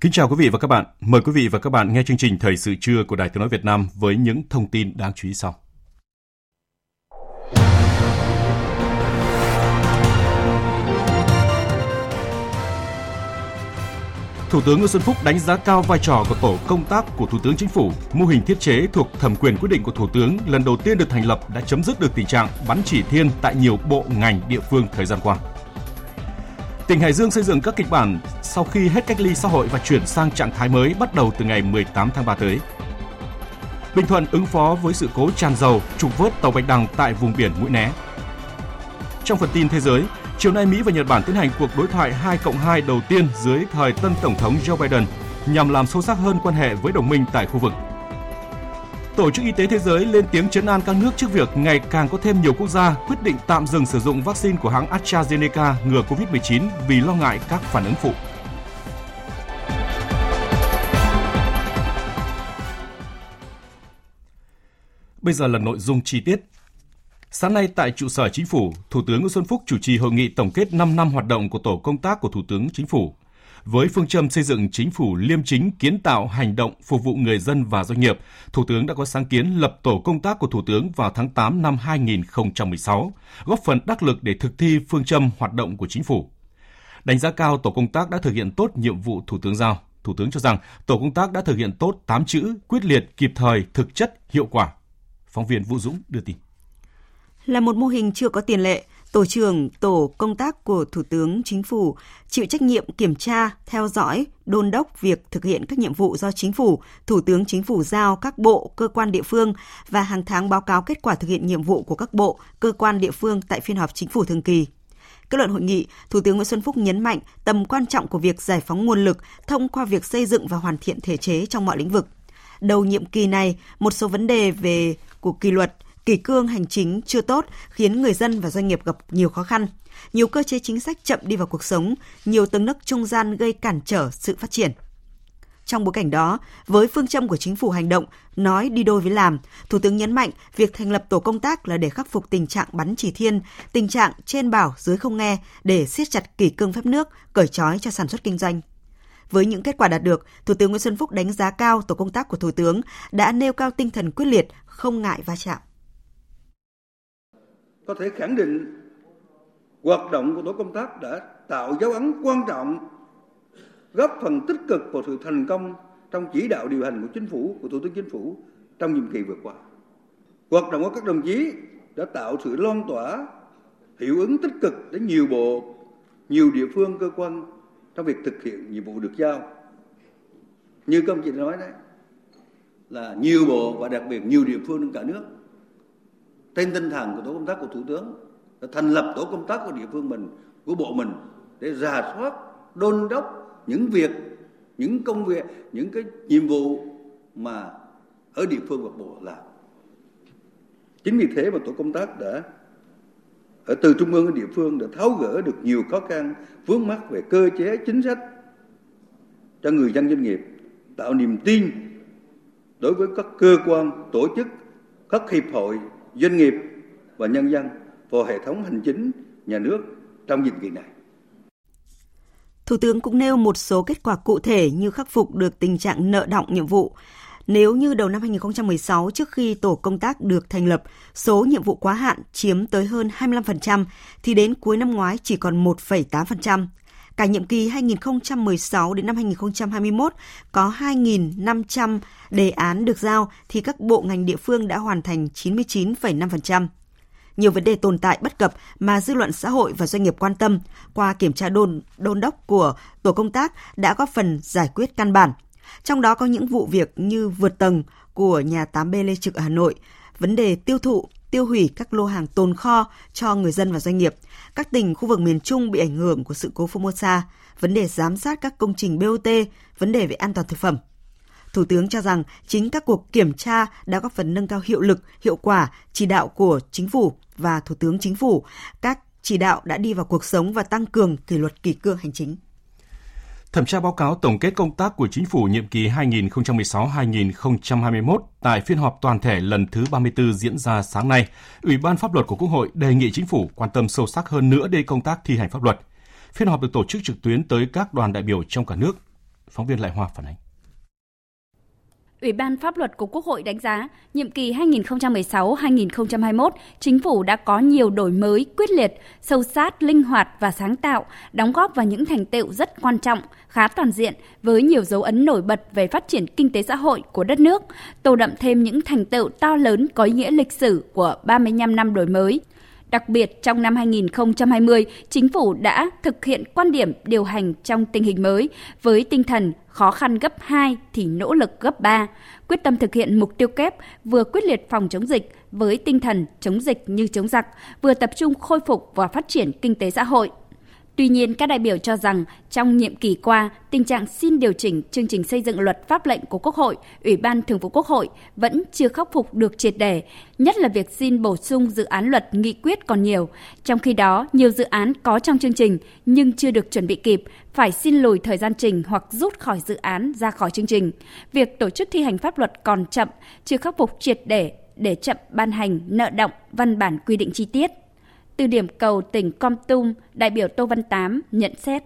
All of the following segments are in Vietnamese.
Kính chào quý vị và các bạn. Mời quý vị và các bạn nghe chương trình Thời sự trưa của Đài Tiếng nói Việt Nam với những thông tin đáng chú ý sau. Thủ tướng Nguyễn Xuân Phúc đánh giá cao vai trò của tổ công tác của Thủ tướng Chính phủ. Mô hình thiết chế thuộc thẩm quyền quyết định của Thủ tướng lần đầu tiên được thành lập đã chấm dứt được tình trạng bắn chỉ thiên tại nhiều bộ ngành địa phương thời gian qua. Tỉnh Hải Dương xây dựng các kịch bản sau khi hết cách ly xã hội và chuyển sang trạng thái mới bắt đầu từ ngày 18 tháng 3 tới. Bình Thuận ứng phó với sự cố tràn dầu trục vớt tàu Bạch Đằng tại vùng biển Mũi Né. Trong phần tin thế giới, chiều nay Mỹ và Nhật Bản tiến hành cuộc đối thoại 2 cộng 2 đầu tiên dưới thời tân Tổng thống Joe Biden nhằm làm sâu sắc hơn quan hệ với đồng minh tại khu vực. Tổ chức Y tế Thế giới lên tiếng chấn an các nước trước việc ngày càng có thêm nhiều quốc gia quyết định tạm dừng sử dụng vaccine của hãng AstraZeneca ngừa COVID-19 vì lo ngại các phản ứng phụ. Bây giờ là nội dung chi tiết. Sáng nay tại trụ sở Chính phủ, Thủ tướng Nguyễn Xuân Phúc chủ trì hội nghị tổng kết 5 năm hoạt động của tổ công tác của Thủ tướng Chính phủ với phương châm xây dựng chính phủ liêm chính, kiến tạo, hành động, phục vụ người dân và doanh nghiệp, Thủ tướng đã có sáng kiến lập tổ công tác của Thủ tướng vào tháng 8 năm 2016, góp phần đắc lực để thực thi phương châm hoạt động của chính phủ. Đánh giá cao tổ công tác đã thực hiện tốt nhiệm vụ Thủ tướng giao. Thủ tướng cho rằng tổ công tác đã thực hiện tốt 8 chữ quyết liệt, kịp thời, thực chất, hiệu quả. Phóng viên Vũ Dũng đưa tin. Là một mô hình chưa có tiền lệ, Tổ trưởng Tổ công tác của Thủ tướng Chính phủ chịu trách nhiệm kiểm tra, theo dõi, đôn đốc việc thực hiện các nhiệm vụ do Chính phủ, Thủ tướng Chính phủ giao các bộ, cơ quan địa phương và hàng tháng báo cáo kết quả thực hiện nhiệm vụ của các bộ, cơ quan địa phương tại phiên họp Chính phủ thường kỳ. Kết luận hội nghị, Thủ tướng Nguyễn Xuân Phúc nhấn mạnh tầm quan trọng của việc giải phóng nguồn lực thông qua việc xây dựng và hoàn thiện thể chế trong mọi lĩnh vực. Đầu nhiệm kỳ này, một số vấn đề về của kỷ luật, kỷ cương hành chính chưa tốt khiến người dân và doanh nghiệp gặp nhiều khó khăn. Nhiều cơ chế chính sách chậm đi vào cuộc sống, nhiều tầng nấc trung gian gây cản trở sự phát triển. Trong bối cảnh đó, với phương châm của chính phủ hành động, nói đi đôi với làm, Thủ tướng nhấn mạnh việc thành lập tổ công tác là để khắc phục tình trạng bắn chỉ thiên, tình trạng trên bảo dưới không nghe để siết chặt kỷ cương phép nước, cởi trói cho sản xuất kinh doanh. Với những kết quả đạt được, Thủ tướng Nguyễn Xuân Phúc đánh giá cao tổ công tác của Thủ tướng đã nêu cao tinh thần quyết liệt, không ngại va chạm có thể khẳng định hoạt động của tổ công tác đã tạo dấu ấn quan trọng, góp phần tích cực vào sự thành công trong chỉ đạo điều hành của chính phủ, của thủ tướng chính phủ trong nhiệm kỳ vừa qua. Hoạt động của các đồng chí đã tạo sự loan tỏa, hiệu ứng tích cực đến nhiều bộ, nhiều địa phương, cơ quan trong việc thực hiện nhiệm vụ được giao. Như công chị nói đấy, là nhiều bộ và đặc biệt nhiều địa phương trong cả nước trên tinh thần của tổ công tác của thủ tướng là thành lập tổ công tác của địa phương mình, của bộ mình, để rà soát, đôn đốc những việc, những công việc, những cái nhiệm vụ mà ở địa phương và bộ làm. Chính vì thế mà tổ công tác đã, ở từ trung ương đến địa phương, đã tháo gỡ được nhiều khó khăn, vướng mắc về cơ chế, chính sách cho người dân doanh nghiệp, tạo niềm tin đối với các cơ quan, tổ chức, các hiệp hội doanh nghiệp và nhân dân vào hệ thống hành chính nhà nước trong nhiệm kỳ này. Thủ tướng cũng nêu một số kết quả cụ thể như khắc phục được tình trạng nợ động nhiệm vụ. Nếu như đầu năm 2016 trước khi tổ công tác được thành lập, số nhiệm vụ quá hạn chiếm tới hơn 25% thì đến cuối năm ngoái chỉ còn 1,8%. Cả nhiệm kỳ 2016 đến năm 2021 có 2.500 đề án được giao thì các bộ ngành địa phương đã hoàn thành 99,5%. nhiều vấn đề tồn tại bất cập mà dư luận xã hội và doanh nghiệp quan tâm qua kiểm tra đôn đôn đốc của tổ công tác đã góp phần giải quyết căn bản. Trong đó có những vụ việc như vượt tầng của nhà 8B Lê Trực ở Hà Nội, vấn đề tiêu thụ, tiêu hủy các lô hàng tồn kho cho người dân và doanh nghiệp, các tỉnh khu vực miền Trung bị ảnh hưởng của sự cố Formosa, vấn đề giám sát các công trình BOT, vấn đề về an toàn thực phẩm. Thủ tướng cho rằng chính các cuộc kiểm tra đã góp phần nâng cao hiệu lực, hiệu quả chỉ đạo của chính phủ và Thủ tướng Chính phủ. Các chỉ đạo đã đi vào cuộc sống và tăng cường kỷ luật kỷ cương hành chính. Thẩm tra báo cáo tổng kết công tác của Chính phủ nhiệm kỳ 2016-2021 tại phiên họp toàn thể lần thứ 34 diễn ra sáng nay, Ủy ban pháp luật của Quốc hội đề nghị Chính phủ quan tâm sâu sắc hơn nữa đến công tác thi hành pháp luật. Phiên họp được tổ chức trực tuyến tới các đoàn đại biểu trong cả nước. Phóng viên Lại Hoa phản ánh. Ủy ban pháp luật của Quốc hội đánh giá, nhiệm kỳ 2016-2021, chính phủ đã có nhiều đổi mới quyết liệt, sâu sát, linh hoạt và sáng tạo, đóng góp vào những thành tựu rất quan trọng, khá toàn diện với nhiều dấu ấn nổi bật về phát triển kinh tế xã hội của đất nước, tô đậm thêm những thành tựu to lớn có ý nghĩa lịch sử của 35 năm đổi mới. Đặc biệt trong năm 2020, chính phủ đã thực hiện quan điểm điều hành trong tình hình mới với tinh thần khó khăn gấp 2 thì nỗ lực gấp 3, quyết tâm thực hiện mục tiêu kép vừa quyết liệt phòng chống dịch với tinh thần chống dịch như chống giặc, vừa tập trung khôi phục và phát triển kinh tế xã hội. Tuy nhiên, các đại biểu cho rằng trong nhiệm kỳ qua, tình trạng xin điều chỉnh chương trình xây dựng luật pháp lệnh của Quốc hội, Ủy ban Thường vụ Quốc hội vẫn chưa khắc phục được triệt để nhất là việc xin bổ sung dự án luật nghị quyết còn nhiều. Trong khi đó, nhiều dự án có trong chương trình nhưng chưa được chuẩn bị kịp, phải xin lùi thời gian trình hoặc rút khỏi dự án ra khỏi chương trình. Việc tổ chức thi hành pháp luật còn chậm, chưa khắc phục triệt để để chậm ban hành nợ động văn bản quy định chi tiết. Từ điểm cầu tỉnh Com Tum, đại biểu Tô Văn Tám nhận xét.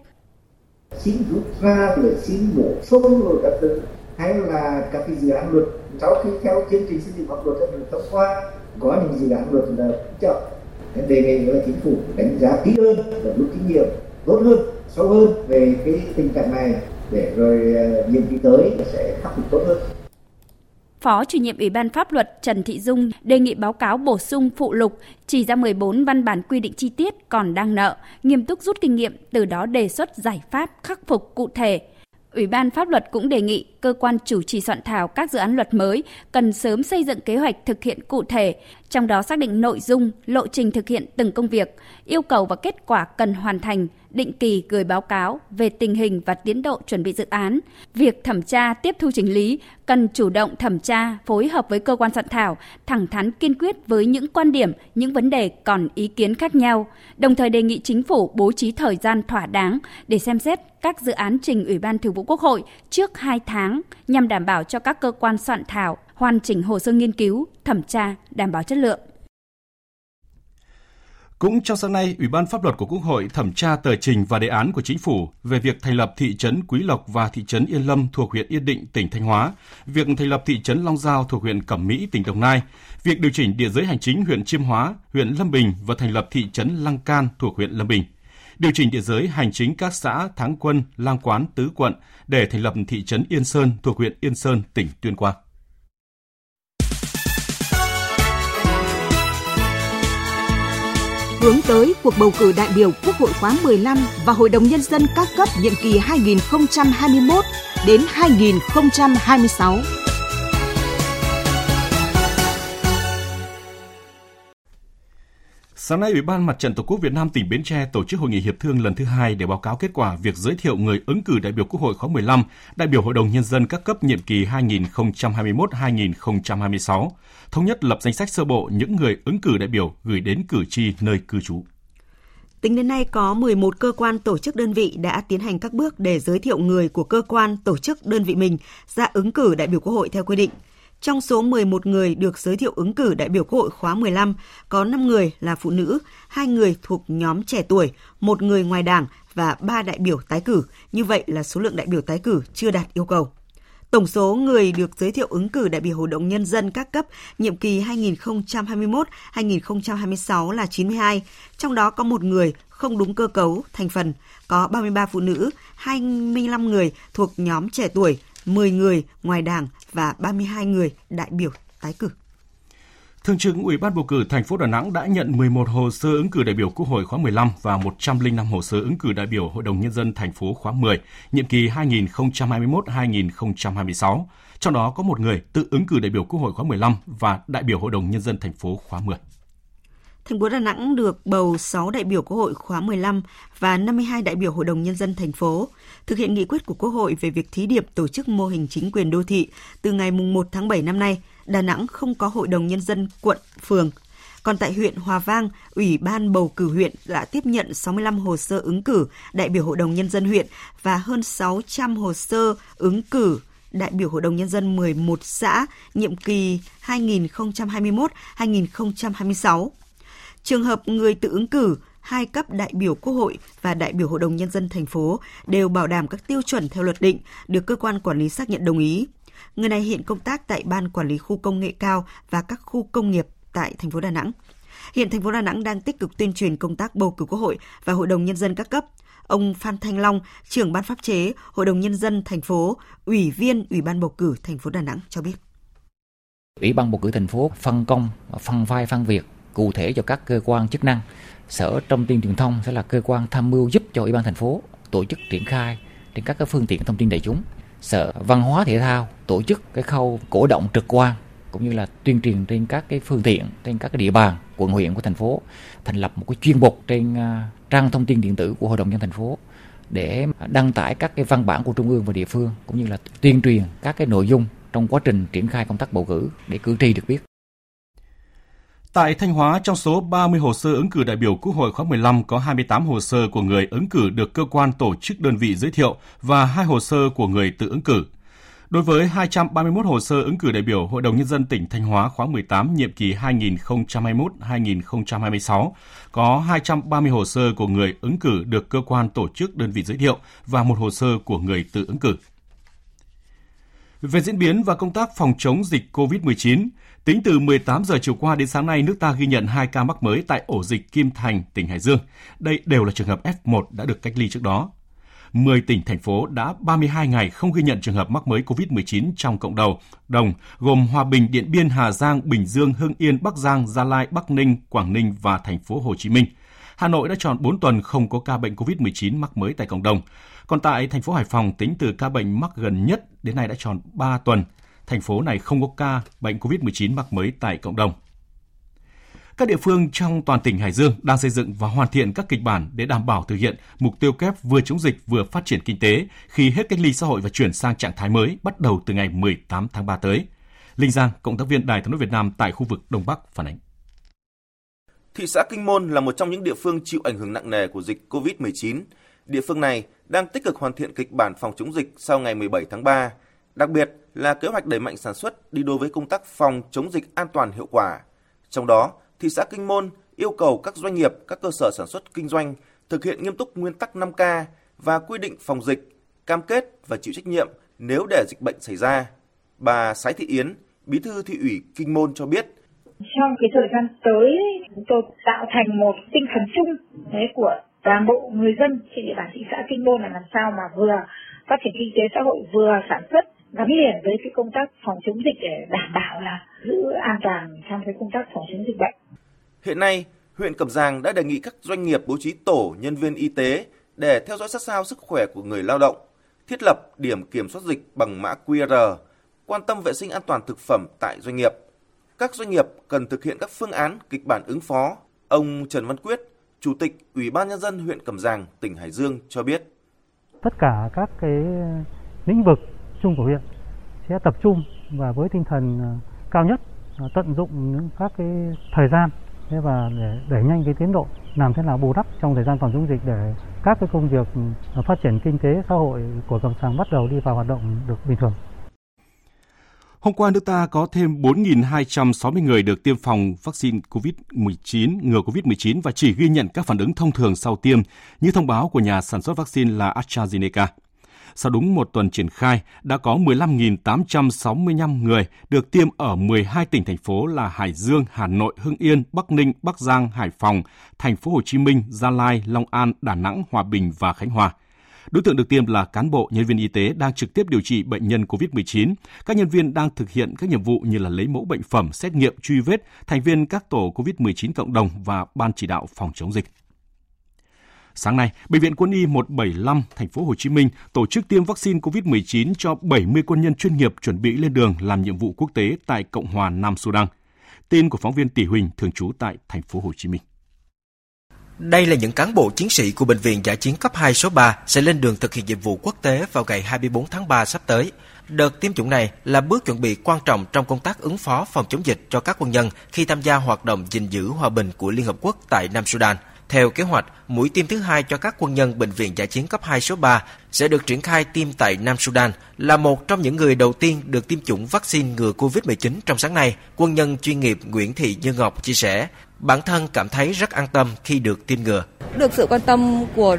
Xin rút ra rồi xin bổ sung rồi các thứ hay là các cái dự án luật. Sau khi theo chương trình xây dựng pháp luật đã được thông qua có những dự án luật là chậm đề nghị với chính phủ đánh giá kỹ hơn và rút kinh nghiệm tốt hơn sâu hơn về cái tình trạng này để rồi ờ, nhiệm kỳ tới sẽ khắc phục tốt hơn. Phó chủ nhiệm Ủy ban pháp luật Trần Thị Dung đề nghị báo cáo bổ sung phụ lục chỉ ra 14 văn bản quy định chi tiết còn đang nợ, nghiêm túc rút kinh nghiệm, từ đó đề xuất giải pháp khắc phục cụ thể. Ủy ban pháp luật cũng đề nghị cơ quan chủ trì soạn thảo các dự án luật mới cần sớm xây dựng kế hoạch thực hiện cụ thể, trong đó xác định nội dung, lộ trình thực hiện từng công việc, yêu cầu và kết quả cần hoàn thành, định kỳ gửi báo cáo về tình hình và tiến độ chuẩn bị dự án. Việc thẩm tra tiếp thu chỉnh lý cần chủ động thẩm tra, phối hợp với cơ quan soạn thảo, thẳng thắn kiên quyết với những quan điểm, những vấn đề còn ý kiến khác nhau, đồng thời đề nghị chính phủ bố trí thời gian thỏa đáng để xem xét các dự án trình Ủy ban Thường vụ Quốc hội trước 2 tháng nhằm đảm bảo cho các cơ quan soạn thảo hoàn chỉnh hồ sơ nghiên cứu, thẩm tra, đảm bảo chất lượng. Cũng trong sáng nay, Ủy ban pháp luật của Quốc hội thẩm tra tờ trình và đề án của chính phủ về việc thành lập thị trấn Quý Lộc và thị trấn Yên Lâm thuộc huyện Yên Định, tỉnh Thanh Hóa, việc thành lập thị trấn Long Giao thuộc huyện Cẩm Mỹ, tỉnh Đồng Nai, việc điều chỉnh địa giới hành chính huyện Chiêm Hóa, huyện Lâm Bình và thành lập thị trấn Lăng Can thuộc huyện Lâm Bình. Điều chỉnh địa giới hành chính các xã Thắng Quân, Lang Quán, Tứ Quận để thành lập thị trấn Yên Sơn thuộc huyện Yên Sơn, tỉnh Tuyên Quang. Hướng tới cuộc bầu cử đại biểu Quốc hội khóa 15 và Hội đồng Nhân dân các cấp nhiệm kỳ 2021 đến 2026. Sáng nay, Ủy ban Mặt trận Tổ quốc Việt Nam tỉnh Bến Tre tổ chức hội nghị hiệp thương lần thứ hai để báo cáo kết quả việc giới thiệu người ứng cử đại biểu Quốc hội khóa 15, đại biểu Hội đồng Nhân dân các cấp nhiệm kỳ 2021-2026, thống nhất lập danh sách sơ bộ những người ứng cử đại biểu gửi đến cử tri nơi cư trú. Tính đến nay có 11 cơ quan tổ chức đơn vị đã tiến hành các bước để giới thiệu người của cơ quan tổ chức đơn vị mình ra ứng cử đại biểu Quốc hội theo quy định – trong số 11 người được giới thiệu ứng cử đại biểu Quốc hội khóa 15, có 5 người là phụ nữ, 2 người thuộc nhóm trẻ tuổi, một người ngoài đảng và 3 đại biểu tái cử. Như vậy là số lượng đại biểu tái cử chưa đạt yêu cầu. Tổng số người được giới thiệu ứng cử đại biểu Hội đồng Nhân dân các cấp nhiệm kỳ 2021-2026 là 92, trong đó có một người không đúng cơ cấu, thành phần, có 33 phụ nữ, 25 người thuộc nhóm trẻ tuổi, 10 người ngoài đảng và 32 người đại biểu tái cử. Thường trực Ủy ban bầu cử thành phố Đà Nẵng đã nhận 11 hồ sơ ứng cử đại biểu Quốc hội khóa 15 và 105 hồ sơ ứng cử đại biểu Hội đồng nhân dân thành phố khóa 10, nhiệm kỳ 2021-2026. Trong đó có một người tự ứng cử đại biểu Quốc hội khóa 15 và đại biểu Hội đồng nhân dân thành phố khóa 10. Thành phố Đà Nẵng được bầu 6 đại biểu Quốc hội khóa 15 và 52 đại biểu Hội đồng Nhân dân thành phố, thực hiện nghị quyết của Quốc hội về việc thí điểm tổ chức mô hình chính quyền đô thị từ ngày 1 tháng 7 năm nay, Đà Nẵng không có Hội đồng Nhân dân quận, phường. Còn tại huyện Hòa Vang, Ủy ban bầu cử huyện đã tiếp nhận 65 hồ sơ ứng cử đại biểu Hội đồng Nhân dân huyện và hơn 600 hồ sơ ứng cử đại biểu Hội đồng Nhân dân 11 xã nhiệm kỳ 2021-2026. Trường hợp người tự ứng cử, hai cấp đại biểu Quốc hội và đại biểu Hội đồng Nhân dân thành phố đều bảo đảm các tiêu chuẩn theo luật định, được cơ quan quản lý xác nhận đồng ý. Người này hiện công tác tại Ban Quản lý Khu Công nghệ cao và các khu công nghiệp tại thành phố Đà Nẵng. Hiện thành phố Đà Nẵng đang tích cực tuyên truyền công tác bầu cử Quốc hội và Hội đồng Nhân dân các cấp. Ông Phan Thanh Long, trưởng ban pháp chế Hội đồng Nhân dân thành phố, Ủy viên Ủy ban bầu cử thành phố Đà Nẵng cho biết. Ủy ban bầu cử thành phố phân công, phân vai phân việc cụ thể cho các cơ quan chức năng. Sở Thông tin Truyền thông sẽ là cơ quan tham mưu giúp cho Ủy ban thành phố tổ chức triển khai trên các phương tiện thông tin đại chúng. Sở Văn hóa Thể thao tổ chức cái khâu cổ động trực quan, cũng như là tuyên truyền trên các cái phương tiện, trên các cái địa bàn, quận, huyện của thành phố, thành lập một cái chuyên mục trên à, trang thông tin điện tử của hội đồng nhân thành phố để đăng tải các cái văn bản của trung ương và địa phương, cũng như là tuyên truyền các cái nội dung trong quá trình triển khai công tác bầu cử để cử tri được biết. Tại Thanh Hóa, trong số 30 hồ sơ ứng cử đại biểu Quốc hội khóa 15 có 28 hồ sơ của người ứng cử được cơ quan tổ chức đơn vị giới thiệu và hai hồ sơ của người tự ứng cử. Đối với 231 hồ sơ ứng cử đại biểu Hội đồng Nhân dân tỉnh Thanh Hóa khóa 18 nhiệm kỳ 2021-2026, có 230 hồ sơ của người ứng cử được cơ quan tổ chức đơn vị giới thiệu và một hồ sơ của người tự ứng cử. Về diễn biến và công tác phòng chống dịch COVID-19, tính từ 18 giờ chiều qua đến sáng nay, nước ta ghi nhận 2 ca mắc mới tại ổ dịch Kim Thành, tỉnh Hải Dương. Đây đều là trường hợp F1 đã được cách ly trước đó. 10 tỉnh, thành phố đã 32 ngày không ghi nhận trường hợp mắc mới COVID-19 trong cộng đồng, đồng gồm Hòa Bình, Điện Biên, Hà Giang, Bình Dương, Hưng Yên, Bắc Giang, Gia Lai, Bắc Ninh, Quảng Ninh và thành phố Hồ Chí Minh. Hà Nội đã tròn 4 tuần không có ca bệnh COVID-19 mắc mới tại cộng đồng. Còn tại thành phố Hải Phòng, tính từ ca bệnh mắc gần nhất đến nay đã tròn 3 tuần, thành phố này không có ca bệnh COVID-19 mắc mới tại cộng đồng. Các địa phương trong toàn tỉnh Hải Dương đang xây dựng và hoàn thiện các kịch bản để đảm bảo thực hiện mục tiêu kép vừa chống dịch vừa phát triển kinh tế khi hết cách ly xã hội và chuyển sang trạng thái mới bắt đầu từ ngày 18 tháng 3 tới. Linh Giang, cộng tác viên Đài tiếng nói Việt Nam tại khu vực Đông Bắc phản ánh. Thị xã Kinh Môn là một trong những địa phương chịu ảnh hưởng nặng nề của dịch COVID-19. Địa phương này đang tích cực hoàn thiện kịch bản phòng chống dịch sau ngày 17 tháng 3, đặc biệt là kế hoạch đẩy mạnh sản xuất đi đối với công tác phòng chống dịch an toàn hiệu quả. Trong đó, thị xã Kinh Môn yêu cầu các doanh nghiệp, các cơ sở sản xuất kinh doanh thực hiện nghiêm túc nguyên tắc 5K và quy định phòng dịch, cam kết và chịu trách nhiệm nếu để dịch bệnh xảy ra. Bà Sái Thị Yến, Bí thư thị ủy Kinh Môn cho biết, trong cái thời gian tới chúng tôi tạo thành một tinh thần chung đấy của toàn bộ người dân trên địa bàn thị xã Kinh Môn là làm sao mà vừa phát triển kinh tế xã hội vừa sản xuất gắn liền với cái công tác phòng chống dịch để đảm bảo là giữ an toàn trong cái công tác phòng chống dịch bệnh. Hiện nay, huyện Cẩm Giàng đã đề nghị các doanh nghiệp bố trí tổ nhân viên y tế để theo dõi sát sao sức khỏe của người lao động, thiết lập điểm kiểm soát dịch bằng mã QR, quan tâm vệ sinh an toàn thực phẩm tại doanh nghiệp. Các doanh nghiệp cần thực hiện các phương án kịch bản ứng phó. Ông Trần Văn Quyết, Chủ tịch Ủy ban nhân dân huyện Cẩm Giàng, tỉnh Hải Dương cho biết. Tất cả các cái lĩnh vực chung của huyện sẽ tập trung và với tinh thần à, cao nhất à, tận dụng những các cái thời gian và để đẩy nhanh cái tiến độ làm thế nào bù đắp trong thời gian phòng chống dịch để các cái công việc à, phát triển kinh tế xã hội của Cẩm Sàng bắt đầu đi vào hoạt động được bình thường. Hôm qua, nước ta có thêm 4.260 người được tiêm phòng vaccine COVID-19, ngừa COVID-19 và chỉ ghi nhận các phản ứng thông thường sau tiêm, như thông báo của nhà sản xuất vaccine là AstraZeneca. Sau đúng một tuần triển khai, đã có 15.865 người được tiêm ở 12 tỉnh thành phố là Hải Dương, Hà Nội, Hưng Yên, Bắc Ninh, Bắc Giang, Hải Phòng, Thành phố Hồ Chí Minh, Gia Lai, Long An, Đà Nẵng, Hòa Bình và Khánh Hòa. Đối tượng được tiêm là cán bộ, nhân viên y tế đang trực tiếp điều trị bệnh nhân COVID-19. Các nhân viên đang thực hiện các nhiệm vụ như là lấy mẫu bệnh phẩm, xét nghiệm, truy vết, thành viên các tổ COVID-19 cộng đồng và ban chỉ đạo phòng chống dịch. Sáng nay, Bệnh viện Quân y 175 thành phố Hồ Chí Minh tổ chức tiêm vaccine COVID-19 cho 70 quân nhân chuyên nghiệp chuẩn bị lên đường làm nhiệm vụ quốc tế tại Cộng hòa Nam Sudan. Tin của phóng viên Tỷ Huỳnh thường trú tại thành phố Hồ Chí Minh. Đây là những cán bộ chiến sĩ của Bệnh viện Giả chiến cấp 2 số 3 sẽ lên đường thực hiện nhiệm vụ quốc tế vào ngày 24 tháng 3 sắp tới. Đợt tiêm chủng này là bước chuẩn bị quan trọng trong công tác ứng phó phòng chống dịch cho các quân nhân khi tham gia hoạt động gìn giữ hòa bình của Liên Hợp Quốc tại Nam Sudan. Theo kế hoạch, mũi tiêm thứ hai cho các quân nhân Bệnh viện giải chiến cấp 2 số 3 sẽ được triển khai tiêm tại Nam Sudan. Là một trong những người đầu tiên được tiêm chủng vaccine ngừa COVID-19 trong sáng nay, quân nhân chuyên nghiệp Nguyễn Thị Như Ngọc chia sẻ, bản thân cảm thấy rất an tâm khi được tiêm ngừa. Được sự quan tâm của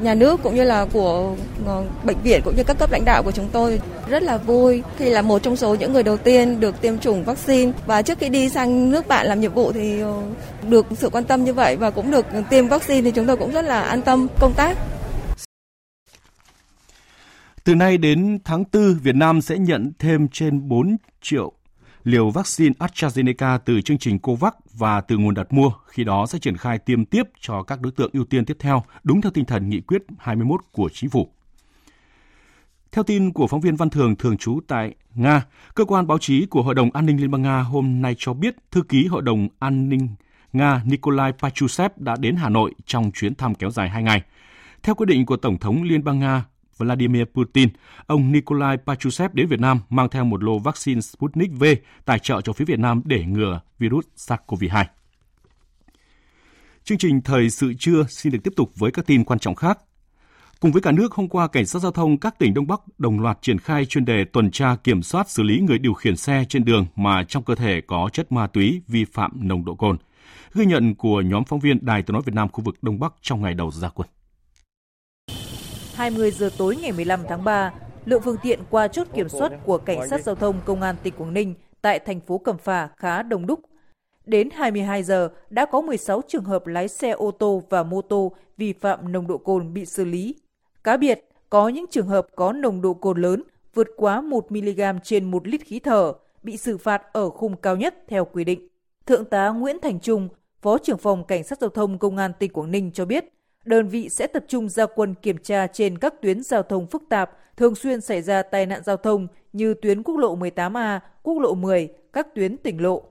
nhà nước cũng như là của ờ, bệnh viện cũng như các cấp lãnh đạo của chúng tôi rất là vui khi là một trong số những người đầu tiên được tiêm chủng vaccine và trước khi đi sang nước bạn làm nhiệm vụ thì ờ, được sự quan tâm như vậy và cũng được tiêm vaccine thì chúng tôi cũng rất là an tâm công tác. Từ nay đến tháng 4, Việt Nam sẽ nhận thêm trên 4 triệu liều vaccine AstraZeneca từ chương trình COVAX và từ nguồn đặt mua, khi đó sẽ triển khai tiêm tiếp cho các đối tượng ưu tiên tiếp theo, đúng theo tinh thần nghị quyết 21 của chính phủ. Theo tin của phóng viên Văn Thường thường trú tại Nga, cơ quan báo chí của Hội đồng An ninh Liên bang Nga hôm nay cho biết thư ký Hội đồng An ninh Nga Nikolai Pachusev đã đến Hà Nội trong chuyến thăm kéo dài 2 ngày. Theo quyết định của Tổng thống Liên bang Nga Vladimir Putin, ông Nikolai Pachusev đến Việt Nam mang theo một lô vaccine Sputnik V tài trợ cho phía Việt Nam để ngừa virus SARS-CoV-2. Chương trình Thời sự trưa xin được tiếp tục với các tin quan trọng khác. Cùng với cả nước, hôm qua, Cảnh sát Giao thông các tỉnh Đông Bắc đồng loạt triển khai chuyên đề tuần tra kiểm soát xử lý người điều khiển xe trên đường mà trong cơ thể có chất ma túy vi phạm nồng độ cồn. Ghi nhận của nhóm phóng viên Đài Tiếng Nói Việt Nam khu vực Đông Bắc trong ngày đầu ra quân. 20 giờ tối ngày 15 tháng 3, lượng phương tiện qua chốt kiểm soát của Cảnh sát Giao thông Công an tỉnh Quảng Ninh tại thành phố Cẩm Phả khá đông đúc. Đến 22 giờ, đã có 16 trường hợp lái xe ô tô và mô tô vi phạm nồng độ cồn bị xử lý. Cá biệt, có những trường hợp có nồng độ cồn lớn vượt quá 1 mg trên 1 lít khí thở bị xử phạt ở khung cao nhất theo quy định. Thượng tá Nguyễn Thành Trung, Phó trưởng phòng Cảnh sát Giao thông Công an tỉnh Quảng Ninh cho biết, đơn vị sẽ tập trung ra quân kiểm tra trên các tuyến giao thông phức tạp, thường xuyên xảy ra tai nạn giao thông như tuyến quốc lộ 18A, quốc lộ 10, các tuyến tỉnh lộ.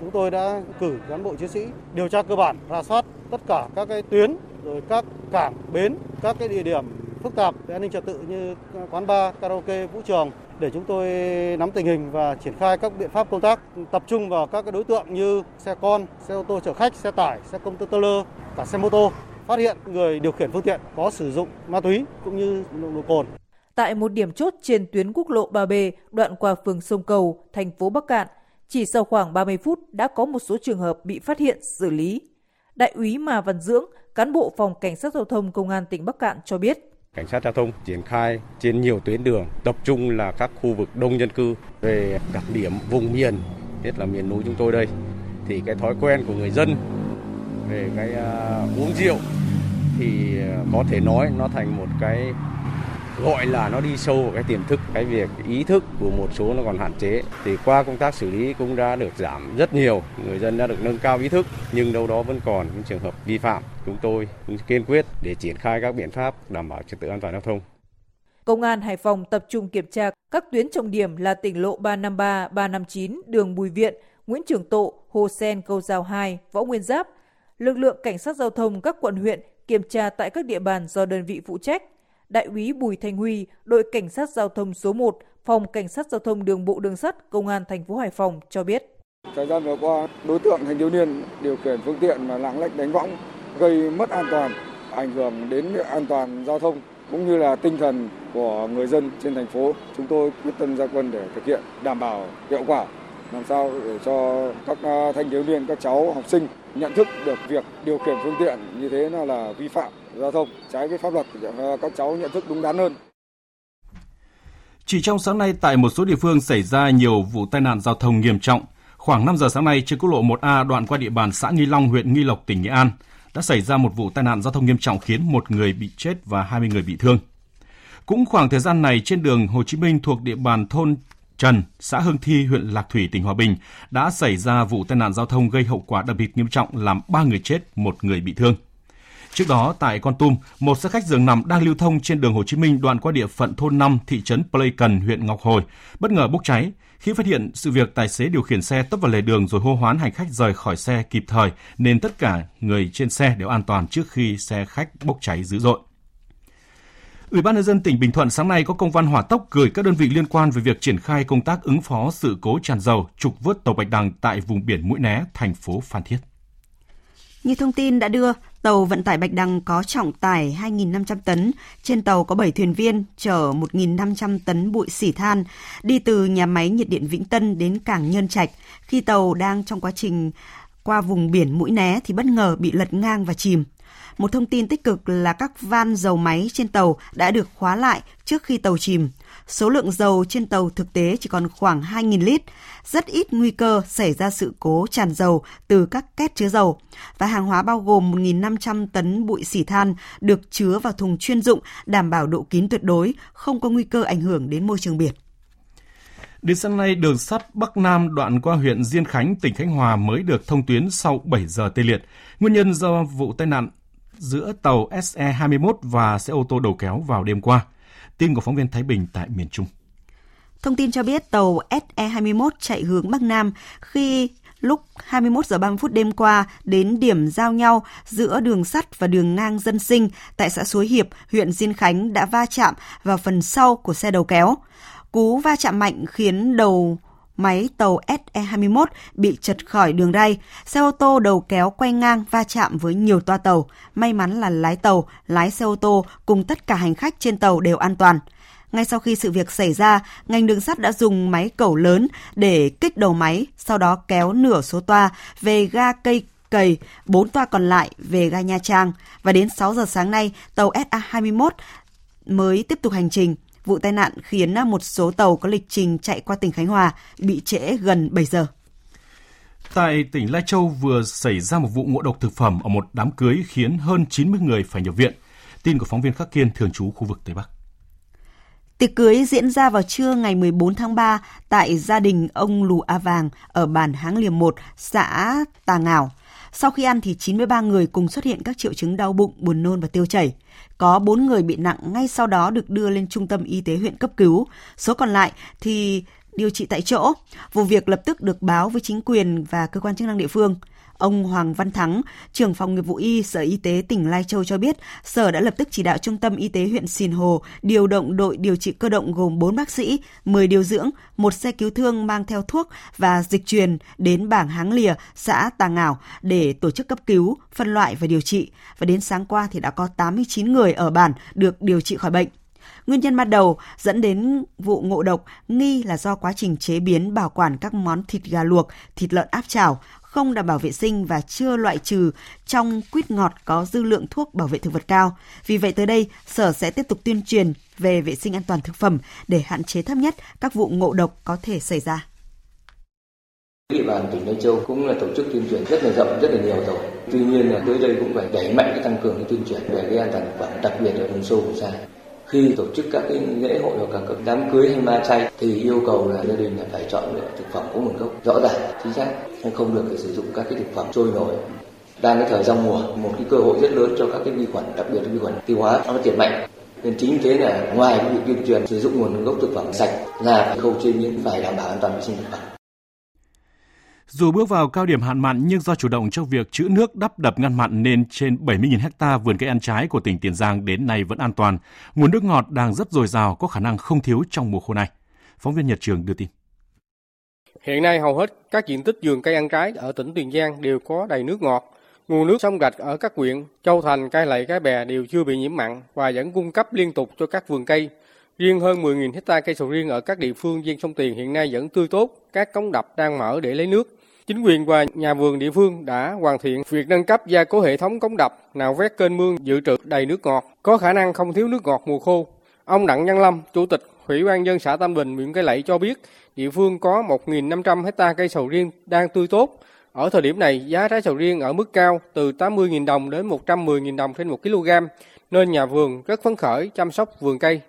Chúng tôi đã cử cán bộ chiến sĩ điều tra cơ bản, ra soát tất cả các cái tuyến, rồi các cảng, bến, các cái địa điểm phức tạp về an ninh trật tự như quán bar, karaoke, vũ trường để chúng tôi nắm tình hình và triển khai các biện pháp công tác tập trung vào các đối tượng như xe con, xe ô tô chở khách, xe tải, xe công tơ lơ, cả xe mô tô phát hiện người điều khiển phương tiện có sử dụng ma túy cũng như nồng độ cồn. Tại một điểm chốt trên tuyến quốc lộ 3B đoạn qua phường Sông Cầu, thành phố Bắc Cạn, chỉ sau khoảng 30 phút đã có một số trường hợp bị phát hiện xử lý. Đại úy Mà Văn Dưỡng, cán bộ phòng cảnh sát giao thông công an tỉnh Bắc Cạn cho biết. Cảnh sát giao thông triển khai trên nhiều tuyến đường, tập trung là các khu vực đông dân cư về đặc điểm vùng miền, nhất là miền núi chúng tôi đây. Thì cái thói quen của người dân về cái uh, uống rượu thì ờ, có thể nói nó thành một cái gọi là nó đi sâu vào cái tiềm thức cái việc ý thức của một số nó còn hạn chế. Thì qua công tác xử lý cũng đã được giảm rất nhiều người dân đã được nâng cao ý thức nhưng đâu đó vẫn còn những trường hợp vi phạm. Chúng tôi cũng kiên quyết để triển khai các biện pháp đảm bảo trật tự an toàn giao thông. Công an Hải Phòng tập trung kiểm tra các tuyến trọng điểm là tỉnh lộ 353, 359, đường Bùi Viện, Nguyễn Trường Tộ, Hồ Sen, Cầu Giao 2, Võ Nguyên Giáp, lực lượng cảnh sát giao thông các quận huyện kiểm tra tại các địa bàn do đơn vị phụ trách. Đại úy Bùi Thành Huy, đội cảnh sát giao thông số 1, phòng cảnh sát giao thông đường bộ đường sắt, công an thành phố Hải Phòng cho biết. Thời gian vừa qua, đối tượng thanh thiếu niên điều khiển phương tiện mà lạng lách đánh võng gây mất an toàn, ảnh hưởng đến an toàn giao thông cũng như là tinh thần của người dân trên thành phố. Chúng tôi quyết tâm ra quân để thực hiện đảm bảo hiệu quả làm sao để cho các à, thanh thiếu niên, các cháu học sinh nhận thức được việc điều khiển phương tiện như thế là, là vi phạm giao thông, trái với pháp luật để các cháu nhận thức đúng đắn hơn. Chỉ trong sáng nay tại một số địa phương xảy ra nhiều vụ tai nạn giao thông nghiêm trọng. Khoảng 5 giờ sáng nay trên quốc lộ 1A đoạn qua địa bàn xã Nghi Long, huyện Nghi Lộc, tỉnh Nghệ An, đã xảy ra một vụ tai nạn giao thông nghiêm trọng khiến một người bị chết và 20 người bị thương. Cũng khoảng thời gian này trên đường Hồ Chí Minh thuộc địa bàn thôn Trần, xã Hưng Thi, huyện Lạc Thủy, tỉnh Hòa Bình đã xảy ra vụ tai nạn giao thông gây hậu quả đặc biệt nghiêm trọng làm 3 người chết, một người bị thương. Trước đó, tại Con Tum, một xe khách giường nằm đang lưu thông trên đường Hồ Chí Minh đoạn qua địa phận thôn 5, thị trấn Pleikon, huyện Ngọc Hồi, bất ngờ bốc cháy. Khi phát hiện sự việc, tài xế điều khiển xe tấp vào lề đường rồi hô hoán hành khách rời khỏi xe kịp thời, nên tất cả người trên xe đều an toàn trước khi xe khách bốc cháy dữ dội. Ủy ban nhân dân tỉnh Bình Thuận sáng nay có công văn hỏa tốc gửi các đơn vị liên quan về việc triển khai công tác ứng phó sự cố tràn dầu trục vớt tàu Bạch Đằng tại vùng biển Mũi Né, thành phố Phan Thiết. Như thông tin đã đưa, tàu vận tải Bạch Đằng có trọng tải 2.500 tấn. Trên tàu có 7 thuyền viên chở 1.500 tấn bụi xỉ than đi từ nhà máy nhiệt điện Vĩnh Tân đến cảng Nhân Trạch. Khi tàu đang trong quá trình qua vùng biển Mũi Né thì bất ngờ bị lật ngang và chìm. Một thông tin tích cực là các van dầu máy trên tàu đã được khóa lại trước khi tàu chìm. Số lượng dầu trên tàu thực tế chỉ còn khoảng 2.000 lít, rất ít nguy cơ xảy ra sự cố tràn dầu từ các két chứa dầu. Và hàng hóa bao gồm 1.500 tấn bụi xỉ than được chứa vào thùng chuyên dụng đảm bảo độ kín tuyệt đối, không có nguy cơ ảnh hưởng đến môi trường biển. Đến sáng nay, đường sắt Bắc Nam đoạn qua huyện Diên Khánh, tỉnh Khánh Hòa mới được thông tuyến sau 7 giờ tê liệt. Nguyên nhân do vụ tai nạn giữa tàu SE21 và xe ô tô đầu kéo vào đêm qua. Tin của phóng viên Thái Bình tại miền Trung. Thông tin cho biết tàu SE21 chạy hướng Bắc Nam khi lúc 21 giờ 30 phút đêm qua đến điểm giao nhau giữa đường sắt và đường ngang dân sinh tại xã Suối Hiệp, huyện Diên Khánh đã va chạm vào phần sau của xe đầu kéo. Cú va chạm mạnh khiến đầu máy tàu SE21 bị chật khỏi đường ray. Xe ô tô đầu kéo quay ngang va chạm với nhiều toa tàu. May mắn là lái tàu, lái xe ô tô cùng tất cả hành khách trên tàu đều an toàn. Ngay sau khi sự việc xảy ra, ngành đường sắt đã dùng máy cẩu lớn để kích đầu máy, sau đó kéo nửa số toa về ga cây cầy, bốn toa còn lại về ga Nha Trang. Và đến 6 giờ sáng nay, tàu SA21 mới tiếp tục hành trình. Vụ tai nạn khiến một số tàu có lịch trình chạy qua tỉnh Khánh Hòa bị trễ gần 7 giờ. Tại tỉnh Lai Châu vừa xảy ra một vụ ngộ độc thực phẩm ở một đám cưới khiến hơn 90 người phải nhập viện. Tin của phóng viên Khắc Kiên thường trú khu vực Tây Bắc. Tiệc cưới diễn ra vào trưa ngày 14 tháng 3 tại gia đình ông Lù A Vàng ở bản Háng Liềm 1, xã Tà Ngảo. Sau khi ăn thì 93 người cùng xuất hiện các triệu chứng đau bụng, buồn nôn và tiêu chảy. Có 4 người bị nặng ngay sau đó được đưa lên trung tâm y tế huyện cấp cứu. Số còn lại thì điều trị tại chỗ. Vụ việc lập tức được báo với chính quyền và cơ quan chức năng địa phương. Ông Hoàng Văn Thắng, trưởng phòng nghiệp vụ y Sở Y tế tỉnh Lai Châu cho biết, Sở đã lập tức chỉ đạo Trung tâm Y tế huyện Sìn Hồ điều động đội điều trị cơ động gồm 4 bác sĩ, 10 điều dưỡng, một xe cứu thương mang theo thuốc và dịch truyền đến bảng Háng Lìa, xã Tà Ngảo để tổ chức cấp cứu, phân loại và điều trị. Và đến sáng qua thì đã có 89 người ở bản được điều trị khỏi bệnh. Nguyên nhân ban đầu dẫn đến vụ ngộ độc nghi là do quá trình chế biến bảo quản các món thịt gà luộc, thịt lợn áp chảo, không đảm bảo vệ sinh và chưa loại trừ trong quýt ngọt có dư lượng thuốc bảo vệ thực vật cao. Vì vậy tới đây, Sở sẽ tiếp tục tuyên truyền về vệ sinh an toàn thực phẩm để hạn chế thấp nhất các vụ ngộ độc có thể xảy ra. Địa bàn tỉnh Lai Châu cũng là tổ chức tuyên truyền rất là rộng, rất là nhiều rồi. Tuy nhiên là tới đây cũng phải đẩy mạnh cái tăng cường cái tuyên truyền về cái an toàn thực phẩm, đặc biệt ở vùng sâu vùng xa khi tổ chức các cái lễ hội hoặc các đám cưới hay ma chay thì yêu cầu là gia đình là phải chọn lựa thực phẩm có nguồn gốc rõ ràng, chính xác không được sử dụng các cái thực phẩm trôi nổi. Đang cái thời giao mùa, một cái cơ hội rất lớn cho các cái vi khuẩn, đặc biệt là vi khuẩn tiêu hóa, nó phát triển mạnh. Nên chính thế là ngoài cái việc tuyên truyền sử dụng nguồn gốc thực phẩm sạch là khâu chế biến phải đảm bảo an toàn vệ sinh thực phẩm dù bước vào cao điểm hạn mặn nhưng do chủ động trong việc trữ nước đắp đập ngăn mặn nên trên 70.000 hecta vườn cây ăn trái của tỉnh Tiền Giang đến nay vẫn an toàn. Nguồn nước ngọt đang rất dồi dào có khả năng không thiếu trong mùa khô này. Phóng viên Nhật Trường đưa tin. Hiện nay hầu hết các diện tích vườn cây ăn trái ở tỉnh Tiền Giang đều có đầy nước ngọt. Nguồn nước sông rạch ở các huyện Châu Thành, Cai Lậy, Cái Bè đều chưa bị nhiễm mặn và vẫn cung cấp liên tục cho các vườn cây. Riêng hơn 10.000 hecta cây sầu riêng ở các địa phương ven sông Tiền hiện nay vẫn tươi tốt, các cống đập đang mở để lấy nước. Chính quyền và nhà vườn địa phương đã hoàn thiện việc nâng cấp gia cố hệ thống cống đập, nạo vét kênh mương dự trữ đầy nước ngọt, có khả năng không thiếu nước ngọt mùa khô. Ông Đặng Văn Lâm, Chủ tịch Ủy ban dân xã Tam Bình, huyện Cái Lậy cho biết, địa phương có 1.500 hecta cây sầu riêng đang tươi tốt, Ở thời điểm này, giá trái sầu riêng ở mức cao từ 80.000 đồng đến 110.000 đồng trên 1 kg, nên nhà vườn rất phấn khởi chăm sóc vườn cây.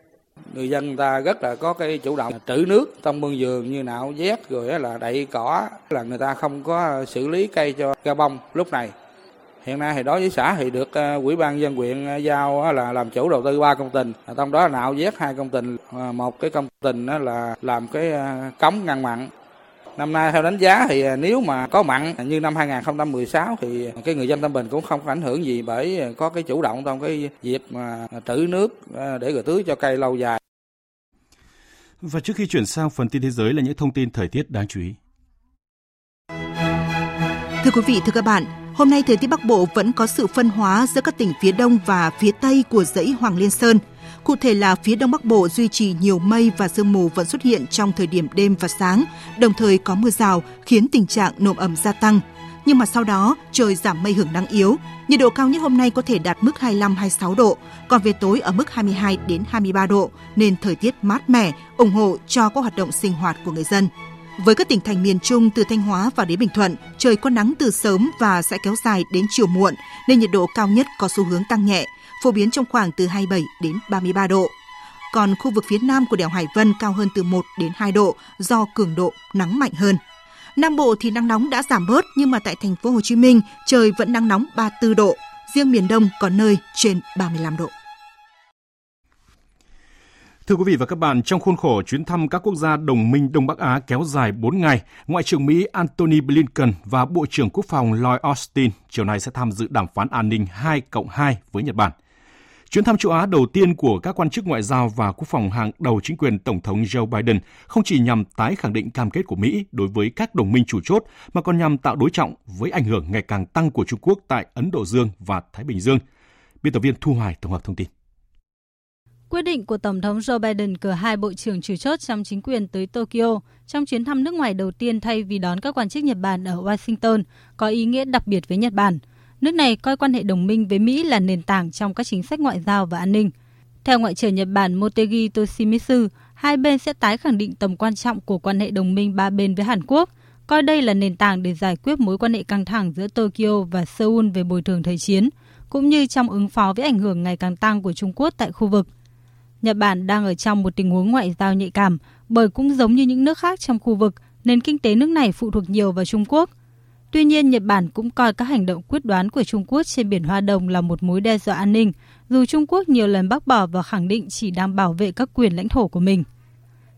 Người dân ta rất là có cái chủ động trữ nước trong mương vườn như nạo vét rồi là đậy cỏ là người ta không có xử lý cây cho ra bông lúc này. Hiện nay thì đối với xã thì được ờ, quỹ ban dân quyện ờ, giao là làm chủ đầu tư ba công trình, trong đó là nạo vét hai công trình, ờ, một cái công trình là làm cái cống ngăn mặn Năm nay theo đánh giá thì à, nếu mà có mặn như năm 2016 thì cái người dân Tam Bình cũng không có ảnh hưởng gì bởi có cái chủ động trong cái việc mà trữ nước à, để rồi tưới cho cây lâu dài. Và trước khi chuyển sang phần tin thế giới là những thông tin thời tiết đáng chú ý. Thưa quý vị, thưa các bạn, hôm nay thời tiết Bắc Bộ vẫn có sự phân hóa giữa các tỉnh phía Đông và phía Tây của dãy Hoàng Liên Sơn – Cụ thể là phía Đông Bắc Bộ duy trì nhiều mây và sương mù vẫn xuất hiện trong thời điểm đêm và sáng, đồng thời có mưa rào khiến tình trạng nồm ẩm gia tăng. Nhưng mà sau đó trời giảm mây hưởng nắng yếu, nhiệt độ cao nhất hôm nay có thể đạt mức 25-26 độ, còn về tối ở mức 22 đến 23 độ nên thời tiết mát mẻ, ủng hộ cho các hoạt động sinh hoạt của người dân. Với các tỉnh thành miền Trung từ Thanh Hóa và đến Bình Thuận, trời có nắng từ sớm và sẽ kéo dài đến chiều muộn nên nhiệt độ cao nhất có xu hướng tăng nhẹ, phổ biến trong khoảng từ 27 đến 33 độ. Còn khu vực phía nam của đèo Hải Vân cao hơn từ 1 đến 2 độ do cường độ nắng mạnh hơn. Nam Bộ thì nắng nóng đã giảm bớt nhưng mà tại thành phố Hồ Chí Minh trời vẫn nắng nóng 34 độ, riêng miền Đông có nơi trên 35 độ. Thưa quý vị và các bạn, trong khuôn khổ chuyến thăm các quốc gia đồng minh Đông Bắc Á kéo dài 4 ngày, Ngoại trưởng Mỹ Antony Blinken và Bộ trưởng Quốc phòng Lloyd Austin chiều nay sẽ tham dự đàm phán an ninh 2 cộng 2 với Nhật Bản. Chuyến thăm châu Á đầu tiên của các quan chức ngoại giao và quốc phòng hàng đầu chính quyền Tổng thống Joe Biden không chỉ nhằm tái khẳng định cam kết của Mỹ đối với các đồng minh chủ chốt, mà còn nhằm tạo đối trọng với ảnh hưởng ngày càng tăng của Trung Quốc tại Ấn Độ Dương và Thái Bình Dương. Biên tập viên Thu Hoài tổng hợp thông tin. Quyết định của Tổng thống Joe Biden cử hai bộ trưởng chủ chốt trong chính quyền tới Tokyo trong chuyến thăm nước ngoài đầu tiên thay vì đón các quan chức Nhật Bản ở Washington có ý nghĩa đặc biệt với Nhật Bản. Nước này coi quan hệ đồng minh với Mỹ là nền tảng trong các chính sách ngoại giao và an ninh. Theo Ngoại trưởng Nhật Bản Motegi Toshimitsu, hai bên sẽ tái khẳng định tầm quan trọng của quan hệ đồng minh ba bên với Hàn Quốc, coi đây là nền tảng để giải quyết mối quan hệ căng thẳng giữa Tokyo và Seoul về bồi thường thời chiến, cũng như trong ứng phó với ảnh hưởng ngày càng tăng của Trung Quốc tại khu vực. Nhật Bản đang ở trong một tình huống ngoại giao nhạy cảm, bởi cũng giống như những nước khác trong khu vực, nền kinh tế nước này phụ thuộc nhiều vào Trung Quốc. Tuy nhiên, Nhật Bản cũng coi các hành động quyết đoán của Trung Quốc trên biển Hoa Đông là một mối đe dọa an ninh, dù Trung Quốc nhiều lần bác bỏ và khẳng định chỉ đang bảo vệ các quyền lãnh thổ của mình.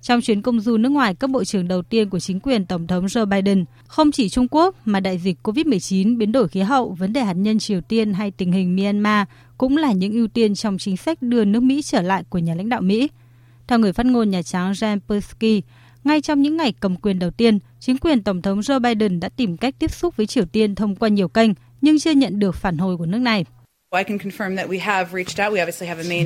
Trong chuyến công du nước ngoài các bộ trưởng đầu tiên của chính quyền Tổng thống Joe Biden, không chỉ Trung Quốc mà đại dịch COVID-19, biến đổi khí hậu, vấn đề hạt nhân Triều Tiên hay tình hình Myanmar cũng là những ưu tiên trong chính sách đưa nước Mỹ trở lại của nhà lãnh đạo Mỹ. Theo người phát ngôn Nhà Trắng Jen Psaki, ngay trong những ngày cầm quyền đầu tiên, chính quyền Tổng thống Joe Biden đã tìm cách tiếp xúc với Triều Tiên thông qua nhiều kênh, nhưng chưa nhận được phản hồi của nước này.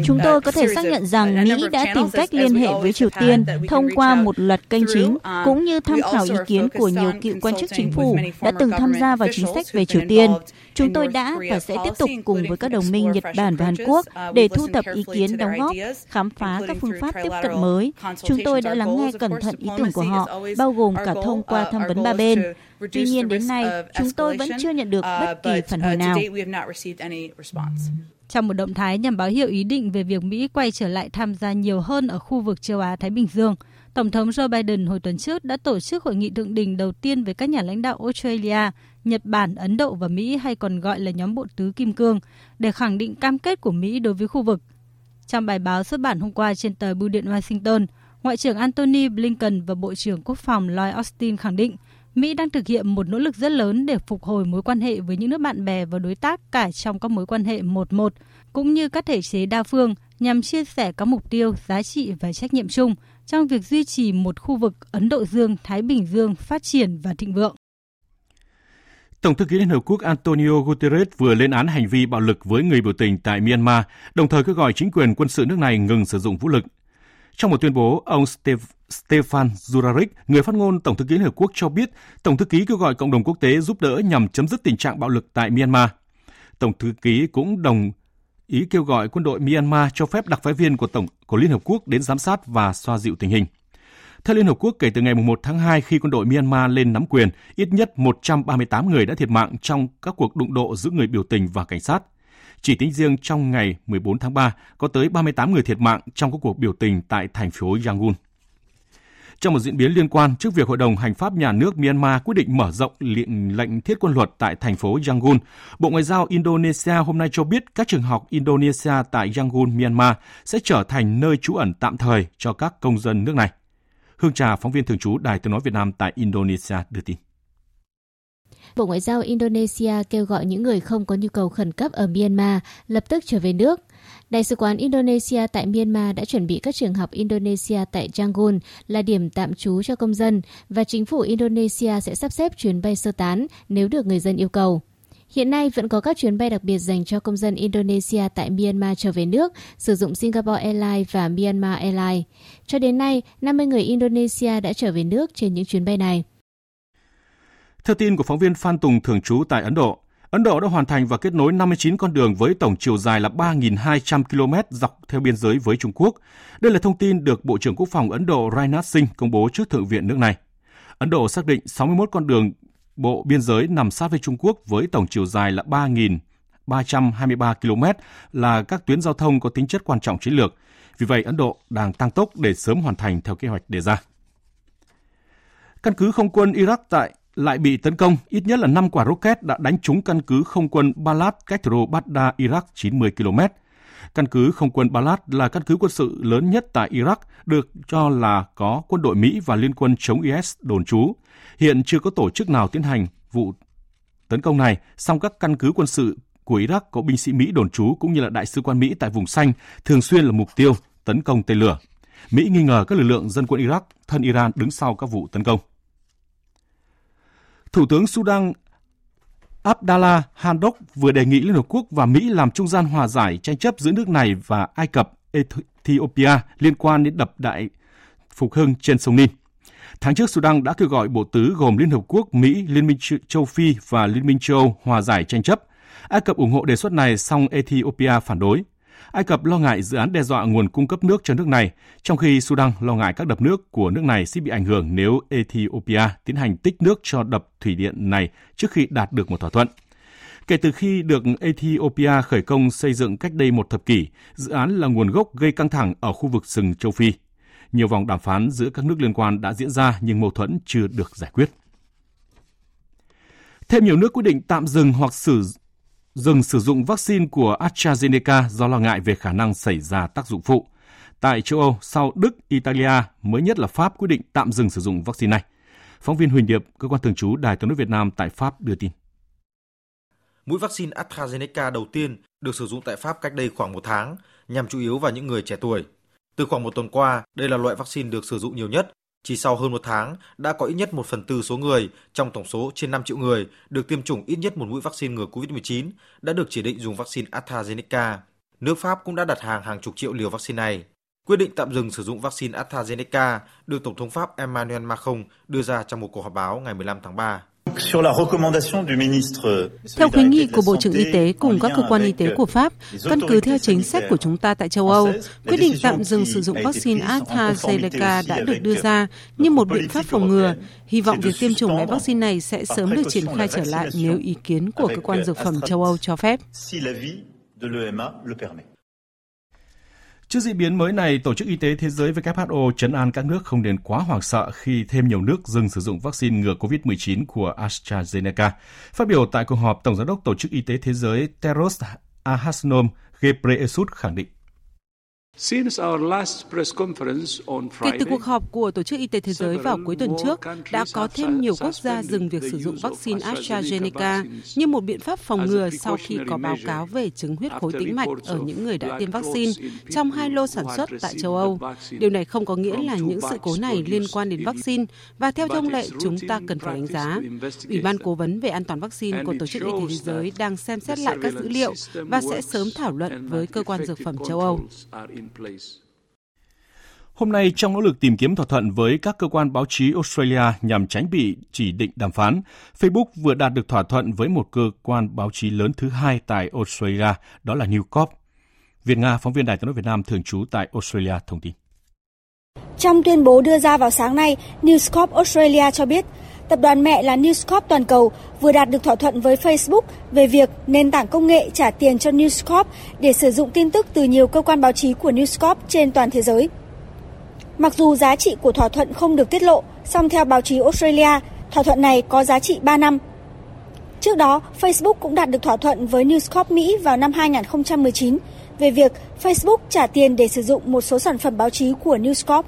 Chúng tôi có thể xác nhận rằng Mỹ đã tìm cách liên hệ với Triều Tiên thông qua một loạt kênh chính, um, cũng như tham khảo ý kiến của nhiều cựu quan chức chính phủ đã từng tham gia vào chính sách về Triều Tiên. Chúng tôi đã và sẽ tiếp tục cùng với các đồng minh Nhật Bản và Hàn Quốc uh, để thu thập ý kiến đóng góp, khám phá các phương pháp tiếp cận mới. Chúng tôi đã lắng nghe cẩn thận ý tưởng của họ, bao gồm cả thông qua uh, tham vấn ba bên. Tuy nhiên đến nay, chúng tôi vẫn chưa nhận được bất uh, kỳ phản hồi nào. Trong một động thái nhằm báo hiệu ý định về việc Mỹ quay trở lại tham gia nhiều hơn ở khu vực châu Á-Thái Bình Dương, Tổng thống Joe Biden hồi tuần trước đã tổ chức hội nghị thượng đỉnh đầu tiên với các nhà lãnh đạo Australia, Nhật Bản, Ấn Độ và Mỹ hay còn gọi là nhóm bộ tứ Kim Cương để khẳng định cam kết của Mỹ đối với khu vực. Trong bài báo xuất bản hôm qua trên tờ Bưu điện Washington, Ngoại trưởng Antony Blinken và Bộ trưởng Quốc phòng Lloyd Austin khẳng định Mỹ đang thực hiện một nỗ lực rất lớn để phục hồi mối quan hệ với những nước bạn bè và đối tác cả trong các mối quan hệ một một, cũng như các thể chế đa phương nhằm chia sẻ các mục tiêu, giá trị và trách nhiệm chung trong việc duy trì một khu vực Ấn Độ Dương-Thái Bình Dương phát triển và thịnh vượng. Tổng thư ký Liên Hợp Quốc Antonio Guterres vừa lên án hành vi bạo lực với người biểu tình tại Myanmar, đồng thời kêu gọi chính quyền quân sự nước này ngừng sử dụng vũ lực. Trong một tuyên bố, ông Stefan Zurarek, người phát ngôn Tổng thư ký Liên Hợp Quốc cho biết, Tổng thư ký kêu gọi cộng đồng quốc tế giúp đỡ nhằm chấm dứt tình trạng bạo lực tại Myanmar. Tổng thư ký cũng đồng ý kêu gọi quân đội Myanmar cho phép đặc phái viên của Tổng của Liên Hợp Quốc đến giám sát và xoa dịu tình hình. Theo Liên Hợp Quốc, kể từ ngày 1 tháng 2 khi quân đội Myanmar lên nắm quyền, ít nhất 138 người đã thiệt mạng trong các cuộc đụng độ giữa người biểu tình và cảnh sát. Chỉ tính riêng trong ngày 14 tháng 3, có tới 38 người thiệt mạng trong các cuộc biểu tình tại thành phố Yangon. Trong một diễn biến liên quan, trước việc Hội đồng Hành pháp Nhà nước Myanmar quyết định mở rộng lệnh, lệnh thiết quân luật tại thành phố Yangon, Bộ Ngoại giao Indonesia hôm nay cho biết các trường học Indonesia tại Yangon, Myanmar sẽ trở thành nơi trú ẩn tạm thời cho các công dân nước này. Hương Trà, phóng viên thường trú Đài Tiếng Nói Việt Nam tại Indonesia đưa tin. Bộ Ngoại giao Indonesia kêu gọi những người không có nhu cầu khẩn cấp ở Myanmar lập tức trở về nước. Đại sứ quán Indonesia tại Myanmar đã chuẩn bị các trường học Indonesia tại Yangon là điểm tạm trú cho công dân và chính phủ Indonesia sẽ sắp xếp chuyến bay sơ tán nếu được người dân yêu cầu. Hiện nay vẫn có các chuyến bay đặc biệt dành cho công dân Indonesia tại Myanmar trở về nước sử dụng Singapore Airlines và Myanmar Airlines. Cho đến nay, 50 người Indonesia đã trở về nước trên những chuyến bay này. Theo tin của phóng viên Phan Tùng thường trú tại Ấn Độ, Ấn Độ đã hoàn thành và kết nối 59 con đường với tổng chiều dài là 3.200 km dọc theo biên giới với Trung Quốc. Đây là thông tin được Bộ trưởng Quốc phòng Ấn Độ Rajnath Singh công bố trước Thượng viện nước này. Ấn Độ xác định 61 con đường bộ biên giới nằm sát với Trung Quốc với tổng chiều dài là 3.323 km là các tuyến giao thông có tính chất quan trọng chiến lược. Vì vậy, Ấn Độ đang tăng tốc để sớm hoàn thành theo kế hoạch đề ra. Căn cứ không quân Iraq tại lại bị tấn công, ít nhất là 5 quả rocket đã đánh trúng căn cứ không quân Balad cách thủ đô Baghdad, Iraq 90 km. Căn cứ không quân Balad là căn cứ quân sự lớn nhất tại Iraq, được cho là có quân đội Mỹ và liên quân chống IS đồn trú. Hiện chưa có tổ chức nào tiến hành vụ tấn công này, song các căn cứ quân sự của Iraq có binh sĩ Mỹ đồn trú cũng như là đại sứ quan Mỹ tại vùng xanh thường xuyên là mục tiêu tấn công tên lửa. Mỹ nghi ngờ các lực lượng dân quân Iraq thân Iran đứng sau các vụ tấn công. Thủ tướng Sudan Abdallah Handok vừa đề nghị Liên Hợp Quốc và Mỹ làm trung gian hòa giải tranh chấp giữa nước này và Ai Cập, Ethiopia liên quan đến đập đại Phục Hưng trên sông Ninh. Tháng trước, Sudan đã kêu gọi bộ tứ gồm Liên Hợp Quốc, Mỹ, Liên minh châu Phi và Liên minh châu Âu hòa giải tranh chấp. Ai Cập ủng hộ đề xuất này, song Ethiopia phản đối. Ai Cập lo ngại dự án đe dọa nguồn cung cấp nước cho nước này, trong khi Sudan lo ngại các đập nước của nước này sẽ bị ảnh hưởng nếu Ethiopia tiến hành tích nước cho đập thủy điện này trước khi đạt được một thỏa thuận. Kể từ khi được Ethiopia khởi công xây dựng cách đây một thập kỷ, dự án là nguồn gốc gây căng thẳng ở khu vực rừng châu Phi. Nhiều vòng đàm phán giữa các nước liên quan đã diễn ra nhưng mâu thuẫn chưa được giải quyết. Thêm nhiều nước quyết định tạm dừng hoặc sử dừng sử dụng vaccine của AstraZeneca do lo ngại về khả năng xảy ra tác dụng phụ. Tại châu Âu, sau Đức, Italia, mới nhất là Pháp quyết định tạm dừng sử dụng vaccine này. Phóng viên Huỳnh Điệp, cơ quan thường trú Đài tiếng nói Việt Nam tại Pháp đưa tin. Mũi vaccine AstraZeneca đầu tiên được sử dụng tại Pháp cách đây khoảng một tháng, nhằm chủ yếu vào những người trẻ tuổi. Từ khoảng một tuần qua, đây là loại vaccine được sử dụng nhiều nhất chỉ sau hơn một tháng, đã có ít nhất một phần tư số người trong tổng số trên 5 triệu người được tiêm chủng ít nhất một mũi vaccine ngừa COVID-19 đã được chỉ định dùng vaccine AstraZeneca. Nước Pháp cũng đã đặt hàng hàng chục triệu liều vaccine này. Quyết định tạm dừng sử dụng vaccine AstraZeneca được Tổng thống Pháp Emmanuel Macron đưa ra trong một cuộc họp báo ngày 15 tháng 3. Theo khuyến nghị của Bộ trưởng Y tế cùng các cơ quan y tế của Pháp, căn cứ theo chính sách của chúng ta tại châu Âu, quyết định tạm dừng sử dụng vaccine AstraZeneca đã được đưa ra như một biện pháp phòng ngừa. Hy vọng việc tiêm chủng loại vaccine này sẽ sớm được triển khai trở lại nếu ý kiến của cơ quan dược phẩm châu Âu cho phép. Trước diễn biến mới này, Tổ chức Y tế Thế giới WHO chấn an các nước không nên quá hoảng sợ khi thêm nhiều nước dừng sử dụng vaccine ngừa COVID-19 của AstraZeneca. Phát biểu tại cuộc họp, Tổng giám đốc Tổ chức Y tế Thế giới Teros Ahasnom Ghebreyesus khẳng định Kể từ cuộc họp của Tổ chức Y tế Thế giới vào cuối tuần trước, đã có thêm nhiều quốc gia dừng việc sử dụng vaccine AstraZeneca như một biện pháp phòng ngừa sau khi có báo cáo về chứng huyết khối tĩnh mạch ở những người đã tiêm vaccine trong hai lô sản xuất tại châu Âu. Điều này không có nghĩa là những sự cố này liên quan đến vaccine và theo thông lệ chúng ta cần phải đánh giá. Ủy ban Cố vấn về an toàn vaccine của Tổ chức Y tế Thế giới đang xem xét lại các dữ liệu và sẽ sớm thảo luận với cơ quan dược phẩm châu Âu. Hôm nay, trong nỗ lực tìm kiếm thỏa thuận với các cơ quan báo chí Australia nhằm tránh bị chỉ định đàm phán, Facebook vừa đạt được thỏa thuận với một cơ quan báo chí lớn thứ hai tại Australia, đó là News Corp. Việt Nga, phóng viên Đài tiếng nói Việt Nam thường trú tại Australia thông tin. Trong tuyên bố đưa ra vào sáng nay, News Corp Australia cho biết tập đoàn mẹ là News Corp toàn cầu vừa đạt được thỏa thuận với Facebook về việc nền tảng công nghệ trả tiền cho News Corp để sử dụng tin tức từ nhiều cơ quan báo chí của News Corp trên toàn thế giới. Mặc dù giá trị của thỏa thuận không được tiết lộ, song theo báo chí Australia, thỏa thuận này có giá trị 3 năm. Trước đó, Facebook cũng đạt được thỏa thuận với News Corp Mỹ vào năm 2019 về việc Facebook trả tiền để sử dụng một số sản phẩm báo chí của News Corp.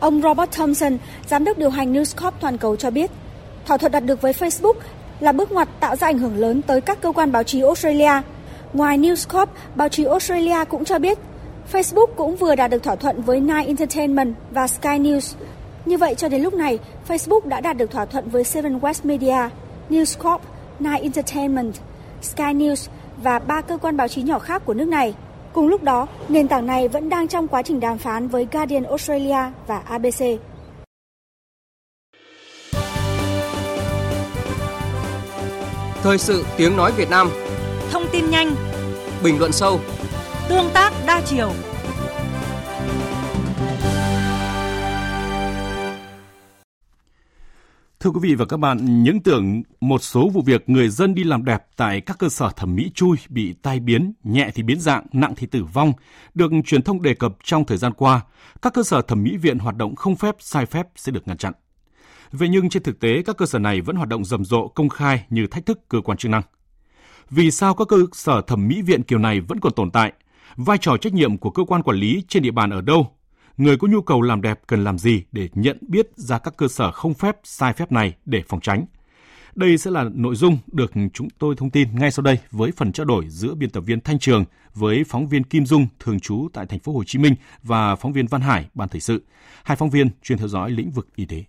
Ông Robert Thompson, giám đốc điều hành News Corp toàn cầu cho biết, thỏa thuận đạt được với Facebook là bước ngoặt tạo ra ảnh hưởng lớn tới các cơ quan báo chí Australia. Ngoài News Corp, báo chí Australia cũng cho biết Facebook cũng vừa đạt được thỏa thuận với Nine Entertainment và Sky News. Như vậy cho đến lúc này, Facebook đã đạt được thỏa thuận với Seven West Media, News Corp, Nine Entertainment, Sky News và ba cơ quan báo chí nhỏ khác của nước này. Cùng lúc đó, nền tảng này vẫn đang trong quá trình đàm phán với Guardian Australia và ABC. Thời sự tiếng nói Việt Nam. Thông tin nhanh. Bình luận sâu. Tương tác đa chiều Thưa quý vị và các bạn, những tưởng một số vụ việc người dân đi làm đẹp tại các cơ sở thẩm mỹ chui bị tai biến, nhẹ thì biến dạng, nặng thì tử vong, được truyền thông đề cập trong thời gian qua, các cơ sở thẩm mỹ viện hoạt động không phép, sai phép sẽ được ngăn chặn. Vậy nhưng trên thực tế, các cơ sở này vẫn hoạt động rầm rộ công khai như thách thức cơ quan chức năng. Vì sao các cơ sở thẩm mỹ viện kiểu này vẫn còn tồn tại? Vai trò trách nhiệm của cơ quan quản lý trên địa bàn ở đâu người có nhu cầu làm đẹp cần làm gì để nhận biết ra các cơ sở không phép, sai phép này để phòng tránh. Đây sẽ là nội dung được chúng tôi thông tin ngay sau đây với phần trao đổi giữa biên tập viên Thanh Trường với phóng viên Kim Dung thường trú tại thành phố Hồ Chí Minh và phóng viên Văn Hải ban thời sự. Hai phóng viên chuyên theo dõi lĩnh vực y tế.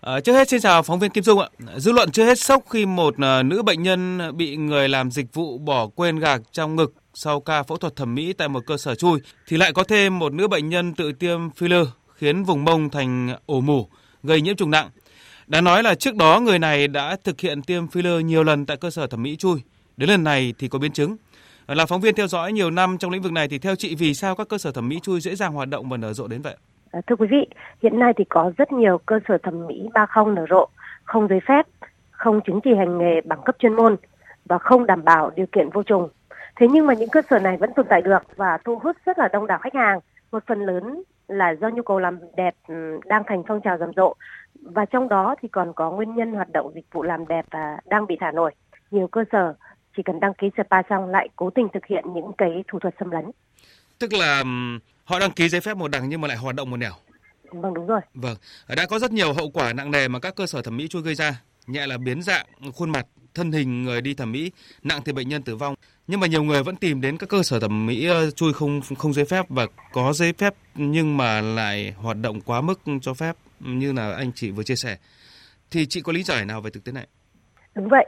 À, trước hết xin chào phóng viên Kim Dung ạ. Dư luận chưa hết sốc khi một à, nữ bệnh nhân bị người làm dịch vụ bỏ quên gạc trong ngực sau ca phẫu thuật thẩm mỹ tại một cơ sở chui thì lại có thêm một nữ bệnh nhân tự tiêm filler khiến vùng mông thành ổ mủ, gây nhiễm trùng nặng. Đã nói là trước đó người này đã thực hiện tiêm filler nhiều lần tại cơ sở thẩm mỹ chui. Đến lần này thì có biến chứng. Là phóng viên theo dõi nhiều năm trong lĩnh vực này thì theo chị vì sao các cơ sở thẩm mỹ chui dễ dàng hoạt động và nở rộ đến vậy? À, thưa quý vị, hiện nay thì có rất nhiều cơ sở thẩm mỹ ba không nở rộ, không giấy phép, không chứng chỉ hành nghề bằng cấp chuyên môn và không đảm bảo điều kiện vô trùng. Thế nhưng mà những cơ sở này vẫn tồn tại được và thu hút rất là đông đảo khách hàng. Một phần lớn là do nhu cầu làm đẹp ừ, đang thành phong trào rầm rộ và trong đó thì còn có nguyên nhân hoạt động dịch vụ làm đẹp đang bị thả nổi. Nhiều cơ sở chỉ cần đăng ký spa xong lại cố tình thực hiện những cái thủ thuật xâm lấn. Tức là họ đăng ký giấy phép một đằng nhưng mà lại hoạt động một nẻo. Vâng đúng rồi. Vâng, đã có rất nhiều hậu quả nặng nề mà các cơ sở thẩm mỹ chui gây ra, nhẹ là biến dạng khuôn mặt, thân hình người đi thẩm mỹ, nặng thì bệnh nhân tử vong. Nhưng mà nhiều người vẫn tìm đến các cơ sở thẩm mỹ ờ, chui không không giấy phép và có giấy phép nhưng mà lại hoạt động quá mức cho phép như là anh chị vừa chia sẻ. Thì chị có lý giải nào về thực tế này? Đúng vậy.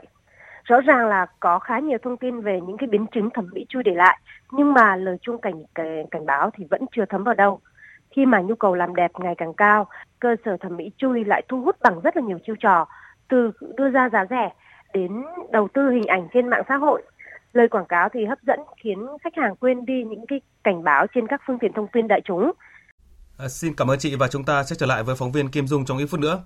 Rõ ràng là có khá nhiều thông tin về những cái biến chứng thẩm mỹ chui để lại, nhưng mà lời chuông cảnh cảnh báo thì vẫn chưa thấm vào đâu. Khi mà nhu cầu làm đẹp ngày càng cao, cơ sở thẩm mỹ chui lại thu hút bằng rất là nhiều chiêu trò, từ đưa ra giá rẻ đến đầu tư hình ảnh trên mạng xã hội lời quảng cáo thì hấp dẫn khiến khách hàng quên đi những cái cảnh báo trên các phương tiện thông tin đại chúng. À, xin cảm ơn chị và chúng ta sẽ trở lại với phóng viên Kim Dung trong ít phút nữa.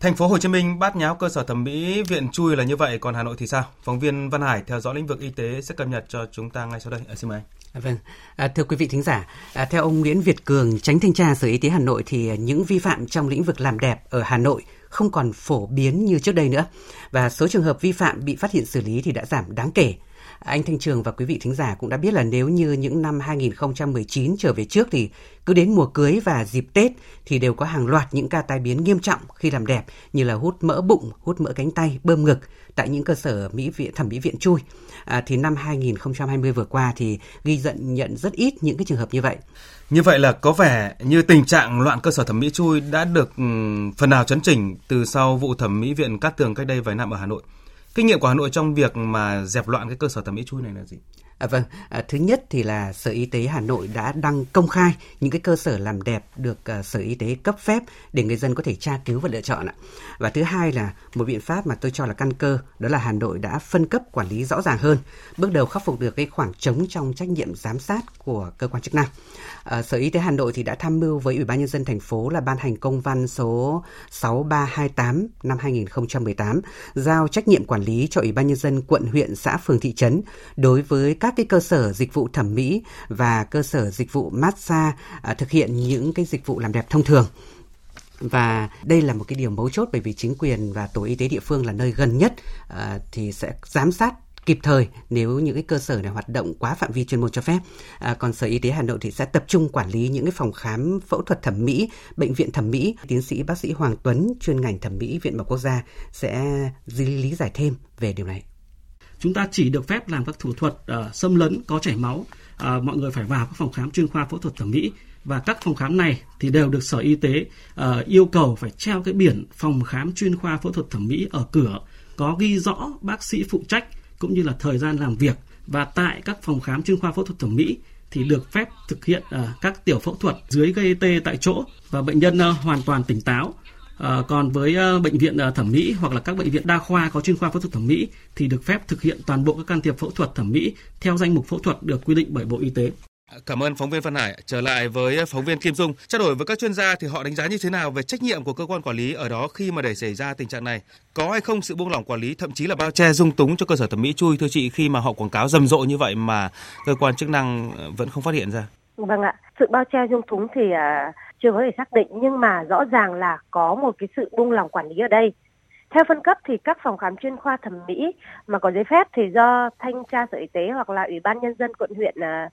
Thành phố Hồ Chí Minh bát nháo cơ sở thẩm mỹ viện chui là như vậy, còn Hà Nội thì sao? Phóng viên Văn Hải theo dõi lĩnh vực y tế sẽ cập nhật cho chúng ta ngay sau đây. À, xin mời anh. À, vâng, à, thưa quý vị thính giả, à, theo ông Nguyễn Việt Cường, tránh thanh tra Sở Y tế Hà Nội thì à, những vi phạm trong lĩnh vực làm đẹp ở Hà Nội không còn phổ biến như trước đây nữa và số trường hợp vi phạm bị phát hiện xử lý thì đã giảm đáng kể. À, anh Thanh Trường và quý vị thính giả cũng đã biết là nếu như những năm 2019 trở về trước thì cứ đến mùa cưới và dịp Tết thì đều có hàng loạt những ca tai biến nghiêm trọng khi làm đẹp như là hút mỡ bụng, hút mỡ cánh tay, bơm ngực tại những cơ sở mỹ viện thẩm mỹ viện chui. À, thì năm 2020 vừa qua thì ghi nhận nhận rất ít những cái trường hợp như vậy. Như vậy là có vẻ như tình trạng loạn cơ sở thẩm mỹ chui đã được ừ, phần nào chấn chỉnh từ sau vụ thẩm mỹ viện Cát Tường cách đây vài năm ở Hà Nội. Kinh nghiệm của Hà Nội trong việc mà dẹp loạn cái cơ sở thẩm mỹ chui này là gì? À, vâng, à, thứ nhất thì là Sở Y tế Hà Nội đã đăng công khai những cái cơ sở làm đẹp được à, Sở Y tế cấp phép để người dân có thể tra cứu và lựa chọn ạ. Và thứ hai là một biện pháp mà tôi cho là căn cơ, đó là Hà Nội đã phân cấp quản lý rõ ràng hơn, bước đầu khắc phục được cái khoảng trống trong trách nhiệm giám sát của cơ quan chức năng. À, Sở Y tế Hà Nội thì đã tham mưu với Ủy ban nhân dân thành phố là ban hành công văn số 6328 năm 2018 giao trách nhiệm quản lý cho Ủy ban nhân dân quận, huyện, xã, phường, thị trấn đối với các cái cơ sở dịch vụ thẩm mỹ và cơ sở dịch vụ massage à, thực hiện những cái dịch vụ làm đẹp thông thường. Và đây là một cái điều mấu chốt bởi vì chính quyền và tổ y tế địa phương là nơi gần nhất uh, thì sẽ giám sát kịp thời nếu những cái cơ sở này hoạt động quá phạm vi chuyên môn cho phép. À, còn Sở Y tế Hà Nội thì sẽ tập trung quản lý những cái phòng khám phẫu thuật thẩm mỹ, bệnh viện thẩm mỹ. Tiến sĩ bác sĩ Hoàng Tuấn, chuyên ngành thẩm mỹ Viện Bảo Quốc gia sẽ lý giải thêm về điều này. Chúng ta chỉ được phép làm các thủ thuật uh, xâm lấn có chảy máu. Uh, mọi người phải vào các phòng khám chuyên khoa phẫu thuật thẩm mỹ và các phòng khám này thì đều được Sở Y tế uh, yêu cầu phải treo cái biển phòng khám chuyên khoa phẫu thuật thẩm mỹ ở cửa có ghi rõ bác sĩ phụ trách cũng như là thời gian làm việc và tại các phòng khám chuyên khoa phẫu thuật thẩm mỹ thì được phép thực hiện uh, các tiểu phẫu thuật dưới gây tê tại chỗ và bệnh nhân uh, hoàn toàn tỉnh táo. Uh, còn với uh, bệnh viện uh, thẩm mỹ hoặc là các bệnh viện đa khoa có chuyên khoa phẫu thuật thẩm mỹ thì được phép thực hiện toàn bộ các can thiệp phẫu thuật thẩm mỹ theo danh mục phẫu thuật được quy định bởi Bộ Y tế. Cảm ơn phóng viên Văn Hải. Trở lại với phóng viên Kim Dung, trao đổi với các chuyên gia thì họ đánh giá như thế nào về trách nhiệm của cơ quan quản lý ở đó khi mà để xảy ra tình trạng này? Có hay không sự buông lỏng quản lý thậm chí là bao che dung túng cho cơ sở thẩm mỹ chui thưa chị khi mà họ quảng cáo rầm rộ như vậy mà cơ quan chức năng ờ, vẫn không phát hiện ra? Vâng ạ, sự bao che dung túng thì à, chưa có thể xác định nhưng mà rõ ràng là có một cái sự buông lỏng quản lý ở đây. Theo phân cấp thì các phòng khám chuyên khoa thẩm mỹ mà có giấy phép thì do thanh tra sở y tế hoặc là ủy ban nhân dân quận huyện à,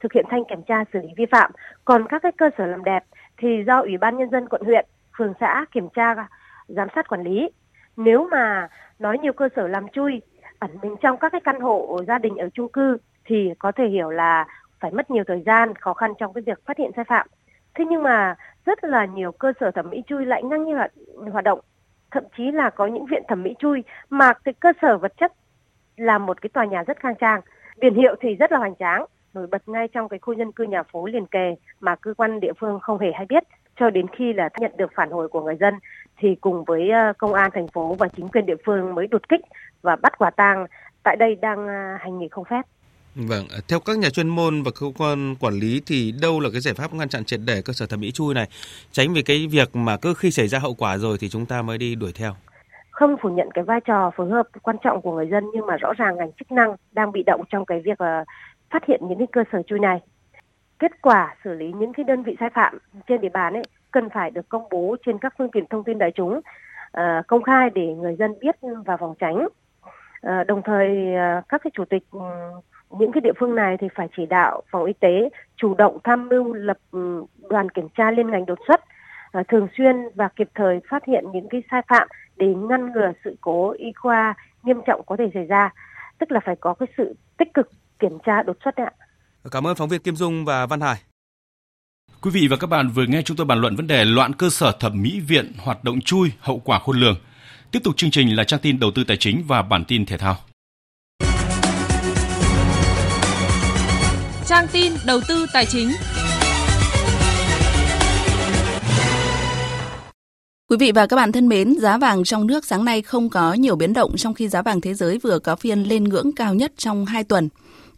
thực hiện thanh kiểm tra xử lý vi phạm. Còn các cái cơ sở làm đẹp thì do Ủy ban Nhân dân quận huyện, phường xã kiểm tra, giám sát quản lý. Nếu mà nói nhiều cơ sở làm chui ẩn mình trong các cái căn hộ gia đình ở chung cư thì có thể hiểu là phải mất nhiều thời gian, khó khăn trong cái việc phát hiện sai phạm. Thế nhưng mà rất là nhiều cơ sở thẩm mỹ chui lại ngang như hoạt, hoạt động. Thậm chí là có những viện thẩm mỹ chui mà cái cơ sở vật chất là một cái tòa nhà rất khang trang, biển hiệu thì rất là hoành tráng nổi bật ngay trong cái khu dân cư nhà phố liền kề mà cơ quan địa phương không hề hay biết cho đến khi là nhận được phản hồi của người dân thì cùng với ờ, công an thành phố và chính quyền địa phương mới đột kích và bắt quả tang tại đây đang ờ, hành nghề không phép. Vâng, theo các nhà chuyên môn và cơ quan quản lý thì đâu là cái giải pháp ngăn chặn triệt để cơ sở thẩm mỹ chui này, tránh vì cái việc mà cứ khi xảy ra hậu quả rồi thì chúng ta mới đi đuổi theo. Không phủ nhận cái vai trò phối hợp quan trọng của người dân nhưng mà rõ ràng ngành chức năng đang bị động trong cái việc phát hiện những cái cơ sở chui này. Kết quả xử lý những cái đơn vị sai phạm trên địa bàn ấy cần phải được công bố trên các phương tiện thông tin đại chúng uh, công khai để người dân biết và phòng tránh. Uh, đồng thời uh, các cái chủ tịch ừ, những cái địa phương này thì phải chỉ đạo phòng y tế chủ động tham mưu lập ừ, đoàn kiểm tra liên ngành đột xuất thường xuyên và kịp thời phát hiện những cái sai phạm để ngăn ngừa sự cố y khoa nghiêm trọng có thể xảy ra tức là phải có cái sự tích cực kiểm tra đột xuất ạ. Cảm ơn phóng viên Kim Dung và Văn Hải. Quý vị và các bạn vừa nghe chúng tôi bàn luận vấn đề loạn cơ sở thẩm mỹ viện hoạt động chui hậu quả khôn lường. Tiếp tục chương trình là trang tin đầu tư tài chính và bản tin thể thao. Trang tin đầu tư tài chính. Quý vị và các bạn thân mến, giá vàng trong nước sáng nay không có nhiều biến động trong khi giá vàng thế giới vừa có phiên lên ngưỡng cao nhất trong 2 tuần.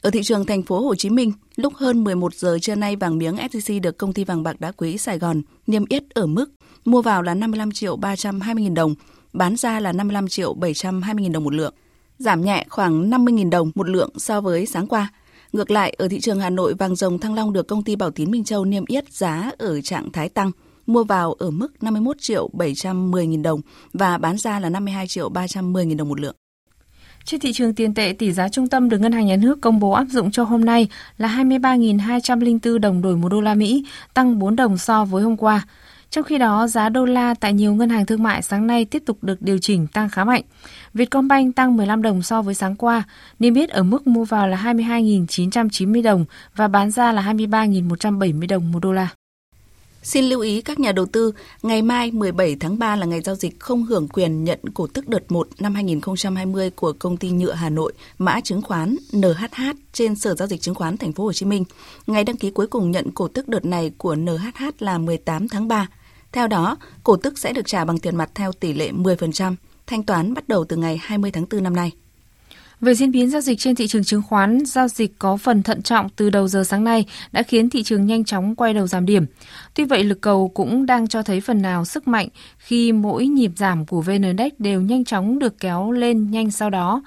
Ở thị trường thành phố Hồ Chí Minh, lúc hơn 11 giờ trưa nay vàng miếng SJC được công ty vàng bạc đá quý Sài Gòn niêm yết ở mức mua vào là 55 triệu 320 000 đồng, bán ra là 55 triệu 720 000 đồng một lượng, giảm nhẹ khoảng 50.000 đồng một lượng so với sáng qua. Ngược lại, ở thị trường Hà Nội, vàng rồng Thăng Long được công ty Bảo Tín Minh Châu niêm yết giá ở trạng thái tăng – mua vào ở mức 51 triệu 710 000 đồng và bán ra là 52 triệu 310 000 đồng một lượng. Trên thị trường tiền tệ, tỷ giá trung tâm được Ngân hàng Nhà nước công bố áp dụng cho hôm nay là 23.204 đồng đổi một đô la Mỹ, tăng 4 đồng so với hôm qua. Trong khi đó, giá đô la tại nhiều ngân hàng thương mại sáng nay tiếp tục được điều chỉnh tăng khá mạnh. Vietcombank tăng 15 đồng so với sáng qua, niêm yết ở mức mua vào là 22.990 đồng và bán ra là 23.170 đồng một đô la. Xin lưu ý các nhà đầu tư, ngày mai 17 tháng 3 là ngày giao dịch không hưởng quyền nhận cổ tức đợt 1 năm 2020 của công ty nhựa Hà Nội, mã chứng khoán NHH trên Sở giao dịch chứng khoán Thành phố Hồ Chí Minh. Ngày đăng ký cuối cùng nhận cổ tức đợt này của NHH là 18 tháng 3. Theo đó, cổ tức sẽ được trả bằng tiền mặt theo tỷ lệ 10%, thanh toán bắt đầu từ ngày 20 tháng 4 năm nay. Về diễn biến giao dịch trên thị trường chứng khoán, giao dịch có phần thận trọng từ đầu giờ sáng nay đã khiến thị trường nhanh chóng quay đầu giảm điểm. Tuy vậy, lực cầu cũng đang cho thấy phần nào sức mạnh khi mỗi nhịp giảm của VN Index đều nhanh chóng được kéo lên nhanh sau đó.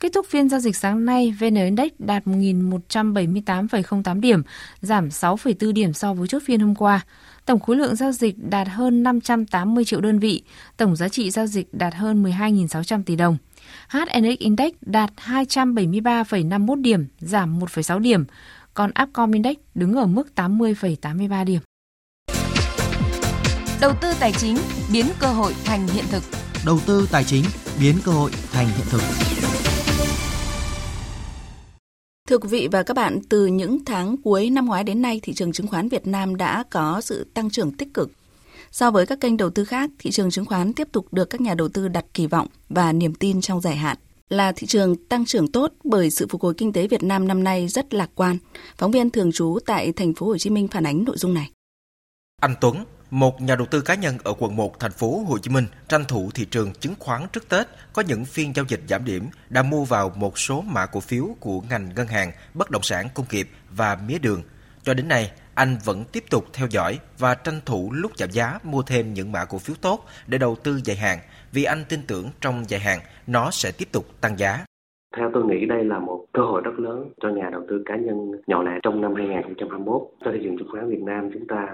Kết thúc phiên giao dịch sáng nay, VN Index đạt 1.178,08 điểm, giảm 6,4 điểm so với chốt phiên hôm qua. Tổng khối lượng giao dịch đạt hơn 580 triệu đơn vị, tổng giá trị giao dịch đạt hơn 12.600 tỷ đồng. HNX Index đạt 273,51 điểm, giảm 1,6 điểm, còn Upcom Index đứng ở mức 80,83 điểm. Đầu tư tài chính biến cơ hội thành hiện thực. Đầu tư tài chính biến cơ hội thành hiện thực. Thưa quý vị và các bạn, từ những tháng cuối năm ngoái đến nay, thị trường chứng khoán Việt Nam đã có sự tăng trưởng tích cực So với các kênh đầu tư khác, thị trường chứng khoán tiếp tục được các nhà đầu tư đặt kỳ vọng và niềm tin trong dài hạn. Là thị trường tăng trưởng tốt bởi sự phục hồi kinh tế Việt Nam năm nay rất lạc quan. Phóng viên thường trú tại thành phố Hồ Chí Minh phản ánh nội dung này. Anh Tuấn, một nhà đầu tư cá nhân ở quận 1 thành phố Hồ Chí Minh tranh thủ thị trường chứng khoán trước Tết có những phiên giao dịch giảm điểm đã mua vào một số mã cổ phiếu của ngành ngân hàng, bất động sản công nghiệp và mía đường. Cho đến nay, anh vẫn tiếp tục theo dõi và tranh thủ lúc giảm giá mua thêm những mã cổ phiếu tốt để đầu tư dài hạn, vì anh tin tưởng trong dài hạn nó sẽ tiếp tục tăng giá. Theo tôi nghĩ đây là một cơ hội rất lớn cho nhà đầu tư cá nhân nhỏ lẻ trong năm 2021. Cho thị trường chứng khoán Việt Nam chúng ta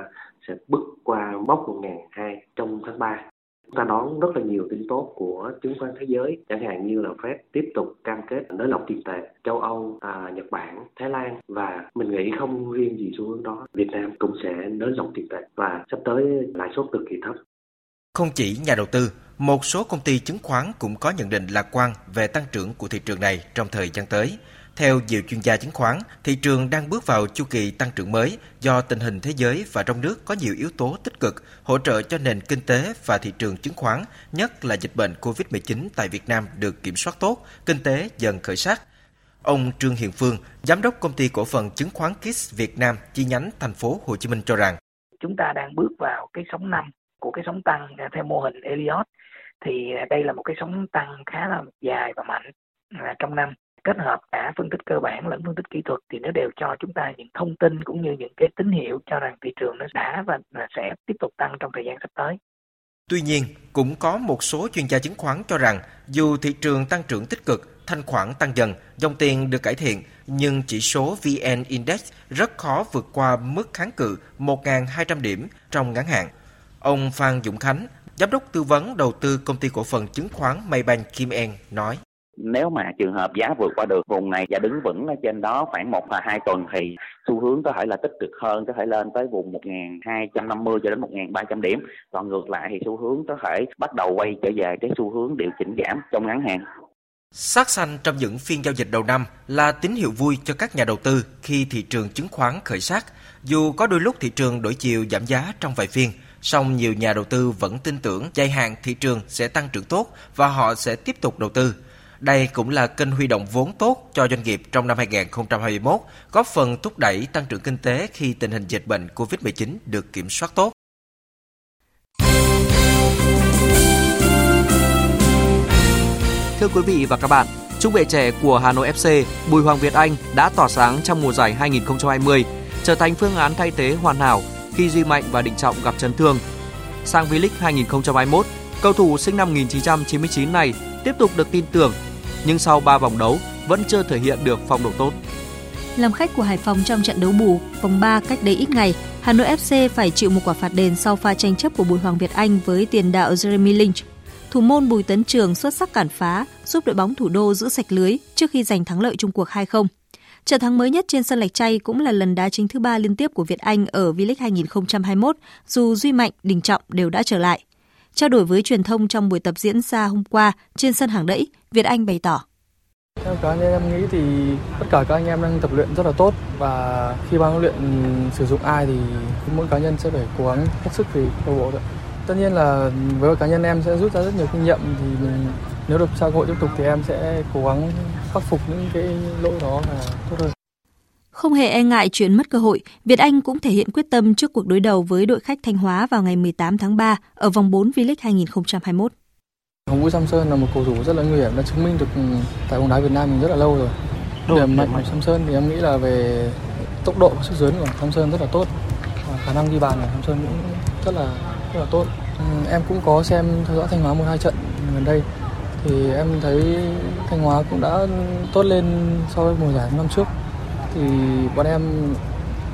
sẽ bước qua mốc 1.200 trong tháng 3 Chúng ta đón rất là nhiều tin tốt của chứng khoán thế giới, chẳng hạn như là Fed tiếp tục cam kết nới lỏng tiền tệ, châu Âu, à, Nhật Bản, Thái Lan và mình nghĩ không riêng gì xu hướng đó, Việt Nam cũng sẽ nới lỏng tiền tệ và sắp tới lãi suất cực kỳ thấp. Không chỉ nhà đầu tư, một số công ty chứng khoán cũng có nhận định lạc quan về tăng trưởng của thị trường này trong thời gian tới. Theo nhiều chuyên gia chứng khoán, thị trường đang bước vào chu kỳ tăng trưởng mới do tình hình thế giới và trong nước có nhiều yếu tố tích cực hỗ trợ cho nền kinh tế và thị trường chứng khoán, nhất là dịch bệnh COVID-19 tại Việt Nam được kiểm soát tốt, kinh tế dần khởi sắc. Ông Trương Hiền Phương, giám đốc công ty cổ phần chứng khoán KISS Việt Nam chi nhánh thành phố Hồ Chí Minh cho rằng chúng ta đang bước vào cái sóng năm của cái sóng tăng theo mô hình Elliott thì đây là một cái sóng tăng khá là dài và mạnh à, trong năm kết hợp cả phân tích cơ bản lẫn phân tích kỹ thuật thì nó đều cho chúng ta những thông tin cũng như những cái tín hiệu cho rằng thị trường nó đã và sẽ tiếp tục tăng trong thời gian sắp tới. Tuy nhiên, cũng có một số chuyên gia chứng khoán cho rằng dù thị trường tăng trưởng tích cực, thanh khoản tăng dần, dòng tiền được cải thiện, nhưng chỉ số VN Index rất khó vượt qua mức kháng cự 1.200 điểm trong ngắn hạn. Ông Phan Dũng Khánh, Giám đốc tư vấn đầu tư công ty cổ phần chứng khoán Maybank Kim En nói nếu mà trường hợp giá vượt qua được vùng này và đứng vững ở trên đó khoảng một và hai tuần thì xu hướng có thể là tích cực hơn có thể lên tới vùng 1250 cho đến 1300 điểm còn ngược lại thì xu hướng có thể bắt đầu quay trở về cái xu hướng điều chỉnh giảm trong ngắn hạn Sắc xanh trong những phiên giao dịch đầu năm là tín hiệu vui cho các nhà đầu tư khi thị trường chứng khoán khởi sắc. Dù có đôi lúc thị trường đổi chiều giảm giá trong vài phiên, song nhiều nhà đầu tư vẫn tin tưởng dài hạn thị trường sẽ tăng trưởng tốt và họ sẽ tiếp tục đầu tư. Đây cũng là kênh huy động vốn tốt cho doanh nghiệp trong năm 2021, góp phần thúc đẩy tăng trưởng kinh tế khi tình hình dịch bệnh COVID-19 được kiểm soát tốt. Thưa quý vị và các bạn, trung vệ trẻ của Hà Nội FC Bùi Hoàng Việt Anh đã tỏa sáng trong mùa giải 2020, trở thành phương án thay thế hoàn hảo khi Duy Mạnh và Đình Trọng gặp chấn thương. Sang V-League 2021, cầu thủ sinh năm 1999 này tiếp tục được tin tưởng nhưng sau 3 vòng đấu vẫn chưa thể hiện được phong độ tốt. Làm khách của Hải Phòng trong trận đấu bù vòng 3 cách đây ít ngày, Hà Nội FC phải chịu một quả phạt đền sau pha tranh chấp của Bùi Hoàng Việt Anh với tiền đạo Jeremy Lynch. Thủ môn Bùi Tấn Trường xuất sắc cản phá, giúp đội bóng thủ đô giữ sạch lưới trước khi giành thắng lợi chung cuộc 2-0. Trận thắng mới nhất trên sân Lạch Tray cũng là lần đá chính thứ ba liên tiếp của Việt Anh ở V-League 2021, dù Duy Mạnh, Đình Trọng đều đã trở lại. Trao đổi với truyền thông trong buổi tập diễn ra hôm qua trên sân hàng đẫy, Việt Anh bày tỏ Theo cá nhân em nghĩ thì tất cả các anh em đang tập luyện rất là tốt và khi ban huấn luyện sử dụng ai thì mỗi cá nhân sẽ phải cố gắng hết sức vì câu bộ thôi. Tất nhiên là với cá nhân em sẽ rút ra rất nhiều kinh nghiệm thì mình, nếu được trao cơ hội tiếp tục thì em sẽ cố gắng khắc phục những cái lỗi đó và tốt hơn. Không hề e ngại chuyện mất cơ hội, Việt Anh cũng thể hiện quyết tâm trước cuộc đối đầu với đội khách Thanh Hóa vào ngày 18 tháng 3 ở vòng 4 V-League 2021. Hồng Vũ Sam Sơn là một cầu thủ rất là nguy hiểm, đã chứng minh được tại bóng đá Việt Nam mình rất là lâu rồi. Điểm mạnh của Sam Sơn thì em nghĩ là về tốc độ và sức dướn của Sam Sơn rất là tốt. Và khả năng ghi bàn của Sam Sơn cũng rất là rất là tốt. Ừ, em cũng có xem theo dõi Thanh Hóa một hai trận gần đây thì em thấy Thanh Hóa cũng đã tốt lên so với mùa giải năm trước thì bọn em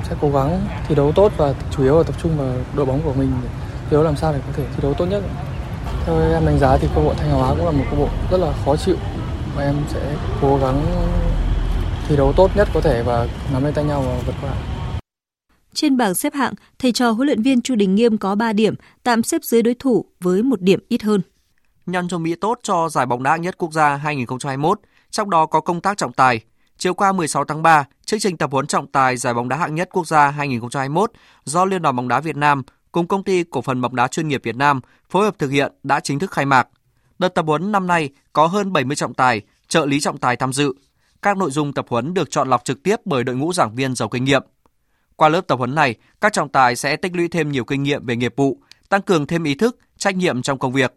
sẽ cố gắng thi đấu tốt và chủ yếu là tập trung vào đội bóng của mình để thi đấu làm sao để có thể thi đấu tốt nhất. Theo em đánh giá thì câu bộ Thanh Hóa cũng là một câu bộ rất là khó chịu và em sẽ cố gắng thi đấu tốt nhất có thể và nắm lấy tay nhau và vượt qua. Trên bảng xếp hạng, thầy trò huấn luyện viên Chu Đình Nghiêm có 3 điểm, tạm xếp dưới đối thủ với một điểm ít hơn. Nhân cho Mỹ tốt cho giải bóng đá nhất quốc gia 2021, trong đó có công tác trọng tài. Chiều qua 16 tháng 3, chương trình tập huấn trọng tài giải bóng đá hạng nhất quốc gia 2021 do Liên đoàn bóng đá Việt Nam cùng công ty cổ phần bóng đá chuyên nghiệp Việt Nam phối hợp thực hiện đã chính thức khai mạc. Đợt tập huấn năm nay có hơn 70 trọng tài, trợ lý trọng tài tham dự. Các nội dung tập huấn được chọn lọc trực tiếp bởi đội ngũ giảng viên giàu kinh nghiệm. Qua lớp tập huấn này, các trọng tài sẽ tích lũy thêm nhiều kinh nghiệm về nghiệp vụ, tăng cường thêm ý thức, trách nhiệm trong công việc.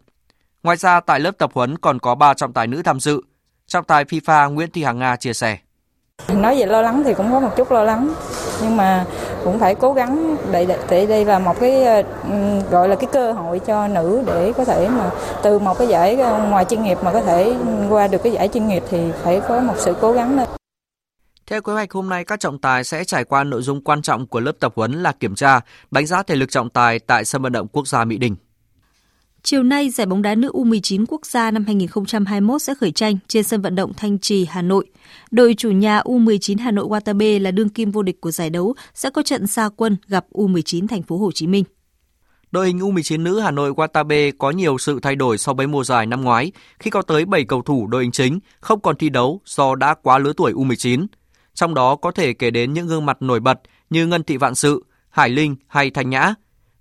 Ngoài ra, tại lớp tập huấn còn có 3 trọng tài nữ tham dự. Trọng tài FIFA Nguyễn Thị Hằng Nga chia sẻ. Nói về lo lắng thì cũng có một chút lo lắng, nhưng mà cũng phải cố gắng để, để đây là một cái ờ, gọi là cái cơ hội cho nữ để có thể mà từ một cái giải ờ, ngoài chuyên nghiệp mà có thể qua được cái giải chuyên nghiệp thì phải có một sự cố gắng lên. Theo kế hoạch hôm nay, các trọng tài sẽ trải qua nội dung quan trọng của lớp tập huấn là kiểm tra, đánh giá thể lực trọng tài tại sân vận động quốc gia Mỹ Đình. Chiều nay, giải bóng đá nữ U19 quốc gia năm 2021 sẽ khởi tranh trên sân vận động Thanh Trì, Hà Nội. Đội chủ nhà U19 Hà Nội Watabe là đương kim vô địch của giải đấu sẽ có trận xa quân gặp U19 Thành phố Hồ Chí Minh. Đội hình U19 nữ Hà Nội Watabe có nhiều sự thay đổi so với mùa giải năm ngoái khi có tới 7 cầu thủ đội hình chính không còn thi đấu do đã quá lứa tuổi U19. Trong đó có thể kể đến những gương mặt nổi bật như Ngân Thị Vạn Sự, Hải Linh hay Thanh Nhã.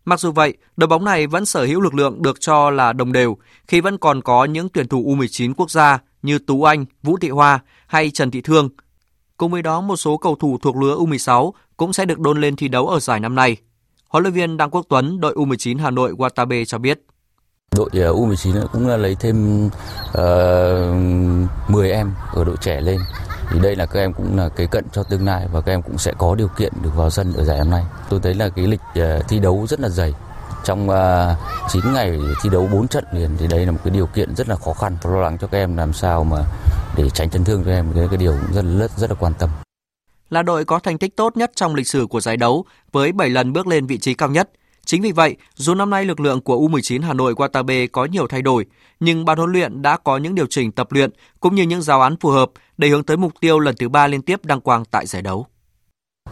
Mặc dù vậy, đội bóng này vẫn sở hữu lực lượng được cho là đồng đều khi vẫn còn có những tuyển thủ U19 quốc gia như Tú Anh, Vũ Thị Hoa hay Trần Thị Thương. Cùng với đó, một số cầu thủ thuộc lứa U16 cũng sẽ được đôn lên thi đấu ở giải năm nay. Huấn luyện viên đặng Quốc Tuấn, đội U19 Hà Nội Watabe cho biết. Đội ờ, U19 cũng ờ, lấy thêm ờ, uh, 10 em ở đội trẻ lên thì đây là các em cũng là kế cận cho tương lai và các em cũng sẽ có điều kiện được vào sân ở giải năm nay. Tôi thấy là cái lịch ờ, thi đấu rất là dày. Trong ờ, 9 ngày thi đấu 4 trận liền thì đây là một cái điều kiện rất là khó khăn. Lo lắng cho các em làm sao mà để tránh chấn thương cho em cái, cái điều cũng rất là rất là quan tâm. Là đội có thành tích tốt nhất trong lịch sử của giải đấu với 7 lần bước lên vị trí cao nhất. Chính vì vậy, dù năm nay lực lượng của U19 Hà Nội Watabe có nhiều thay đổi, nhưng ban huấn luyện đã có những điều chỉnh tập luyện cũng như những giáo án phù hợp để hướng tới mục tiêu lần thứ ba liên tiếp đăng quang tại giải đấu.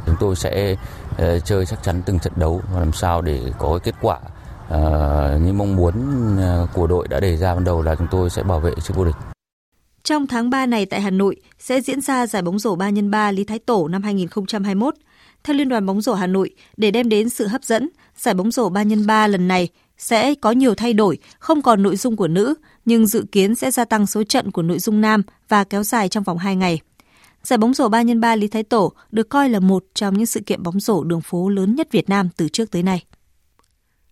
Chúng tôi sẽ uh, chơi chắc chắn từng trận đấu và làm sao để có cái kết quả uh, như mong muốn uh, của đội đã đề ra ban đầu là chúng tôi sẽ bảo vệ chức vô địch. Trong tháng 3 này tại Hà Nội sẽ diễn ra giải bóng rổ 3x3 Lý Thái Tổ năm 2021. Theo Liên đoàn bóng rổ Hà Nội, để đem đến sự hấp dẫn, giải bóng rổ 3x3 lần này sẽ có nhiều thay đổi, không còn nội dung của nữ, nhưng dự kiến sẽ gia tăng số trận của nội dung nam và kéo dài trong vòng 2 ngày. Giải bóng rổ 3x3 Lý Thái Tổ được coi là một trong những sự kiện bóng rổ đường phố lớn nhất Việt Nam từ trước tới nay.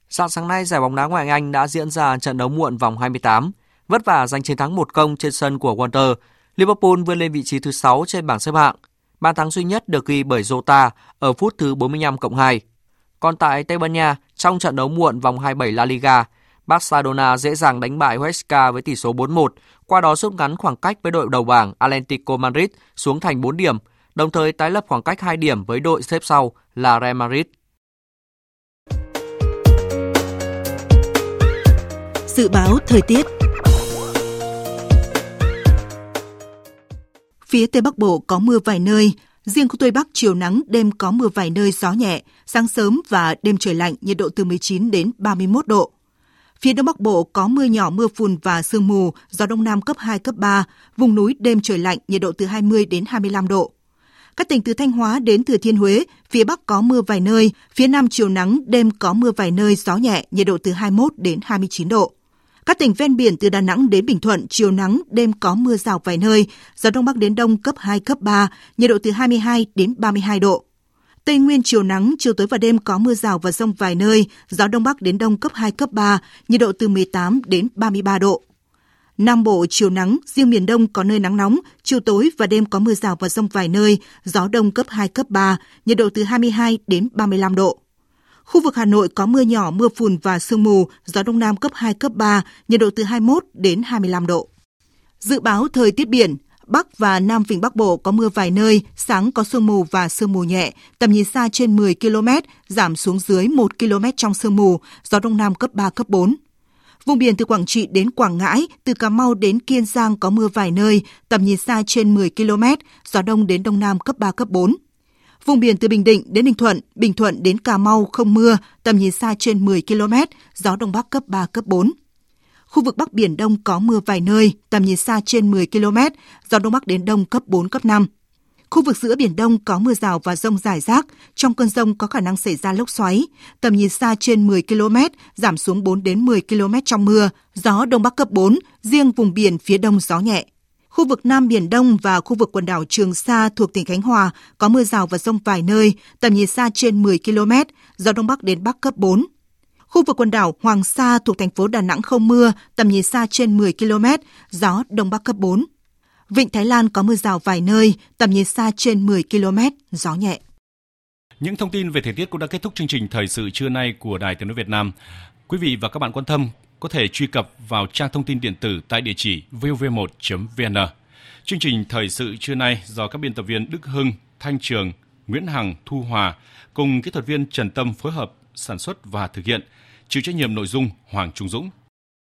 Sáng sáng nay, giải bóng đá ngoại hạng Anh đã diễn ra trận đấu muộn vòng 28. Vất vả giành chiến thắng 1-0 trên sân của Walter, Liverpool vươn lên vị trí thứ 6 trên bảng xếp hạng. Bàn thắng duy nhất được ghi bởi Jota ở phút thứ 45 cộng 2. Còn tại Tây Ban Nha, trong trận đấu muộn vòng 27 La Liga, Barcelona dễ dàng đánh bại Huesca với tỷ số 4-1, qua đó rút ngắn khoảng cách với đội đầu bảng Atlético Madrid xuống thành 4 điểm, đồng thời tái lập khoảng cách 2 điểm với đội xếp sau là Real Madrid. Dự báo thời tiết Phía Tây Bắc Bộ có mưa vài nơi, riêng khu Tây Bắc chiều nắng, đêm có mưa vài nơi gió nhẹ, sáng sớm và đêm trời lạnh, nhiệt độ từ 19 đến 31 độ. Phía Đông Bắc Bộ có mưa nhỏ, mưa phùn và sương mù, gió Đông Nam cấp 2, cấp 3. Vùng núi đêm trời lạnh, nhiệt độ từ 20 đến 25 độ. Các tỉnh từ Thanh Hóa đến Thừa Thiên Huế, phía Bắc có mưa vài nơi, phía Nam chiều nắng, đêm có mưa vài nơi, gió nhẹ, nhiệt độ từ 21 đến 29 độ. Các tỉnh ven biển từ Đà Nẵng đến Bình Thuận, chiều nắng, đêm có mưa rào vài nơi, gió Đông Bắc đến Đông cấp 2, cấp 3, nhiệt độ từ 22 đến 32 độ. Tây Nguyên chiều nắng, chiều tối và đêm có mưa rào và rông vài nơi, gió Đông Bắc đến Đông cấp 2, cấp 3, nhiệt độ từ 18 đến 33 độ. Nam Bộ chiều nắng, riêng miền Đông có nơi nắng nóng, chiều tối và đêm có mưa rào và rông vài nơi, gió Đông cấp 2, cấp 3, nhiệt độ từ 22 đến 35 độ. Khu vực Hà Nội có mưa nhỏ, mưa phùn và sương mù, gió Đông Nam cấp 2, cấp 3, nhiệt độ từ 21 đến 25 độ. Dự báo thời tiết biển, Bắc và Nam Vịnh Bắc Bộ có mưa vài nơi, sáng có sương mù và sương mù nhẹ, tầm nhìn xa trên 10 km, giảm xuống dưới 1 km trong sương mù, gió Đông Nam cấp 3, cấp 4. Vùng biển từ Quảng Trị đến Quảng Ngãi, từ Cà Mau đến Kiên Giang có mưa vài nơi, tầm nhìn xa trên 10 km, gió đông đến đông nam cấp 3, cấp 4. Vùng biển từ Bình Định đến Ninh Thuận, Bình Thuận đến Cà Mau không mưa, tầm nhìn xa trên 10 km, gió đông bắc cấp 3, cấp 4. Khu vực Bắc Biển Đông có mưa vài nơi, tầm nhìn xa trên 10 km, gió đông bắc đến đông cấp 4, cấp 5. Khu vực giữa Biển Đông có mưa rào và rông rải rác, trong cơn rông có khả năng xảy ra lốc xoáy, tầm nhìn xa trên 10 km, giảm xuống 4 đến 10 km trong mưa, gió Đông Bắc cấp 4, riêng vùng biển phía Đông gió nhẹ. Khu vực Nam Biển Đông và khu vực quần đảo Trường Sa thuộc tỉnh Khánh Hòa có mưa rào và rông vài nơi, tầm nhìn xa trên 10 km, gió Đông Bắc đến Bắc cấp 4. Khu vực quần đảo Hoàng Sa thuộc thành phố Đà Nẵng không mưa, tầm nhìn xa trên 10 km, gió Đông Bắc cấp 4. Vịnh Thái Lan có mưa rào vài nơi, tầm nhìn xa trên 10 km, gió nhẹ. Những thông tin về thời tiết cũng đã kết thúc chương trình thời sự trưa nay của Đài Tiếng nói Việt Nam. Quý vị và các bạn quan tâm có thể truy cập vào trang thông tin điện tử tại địa chỉ vov1.vn. Chương trình thời sự trưa nay do các biên tập viên Đức Hưng, Thanh Trường, Nguyễn Hằng, Thu Hòa cùng kỹ thuật viên Trần Tâm phối hợp sản xuất và thực hiện. Chịu trách nhiệm nội dung Hoàng Trung Dũng.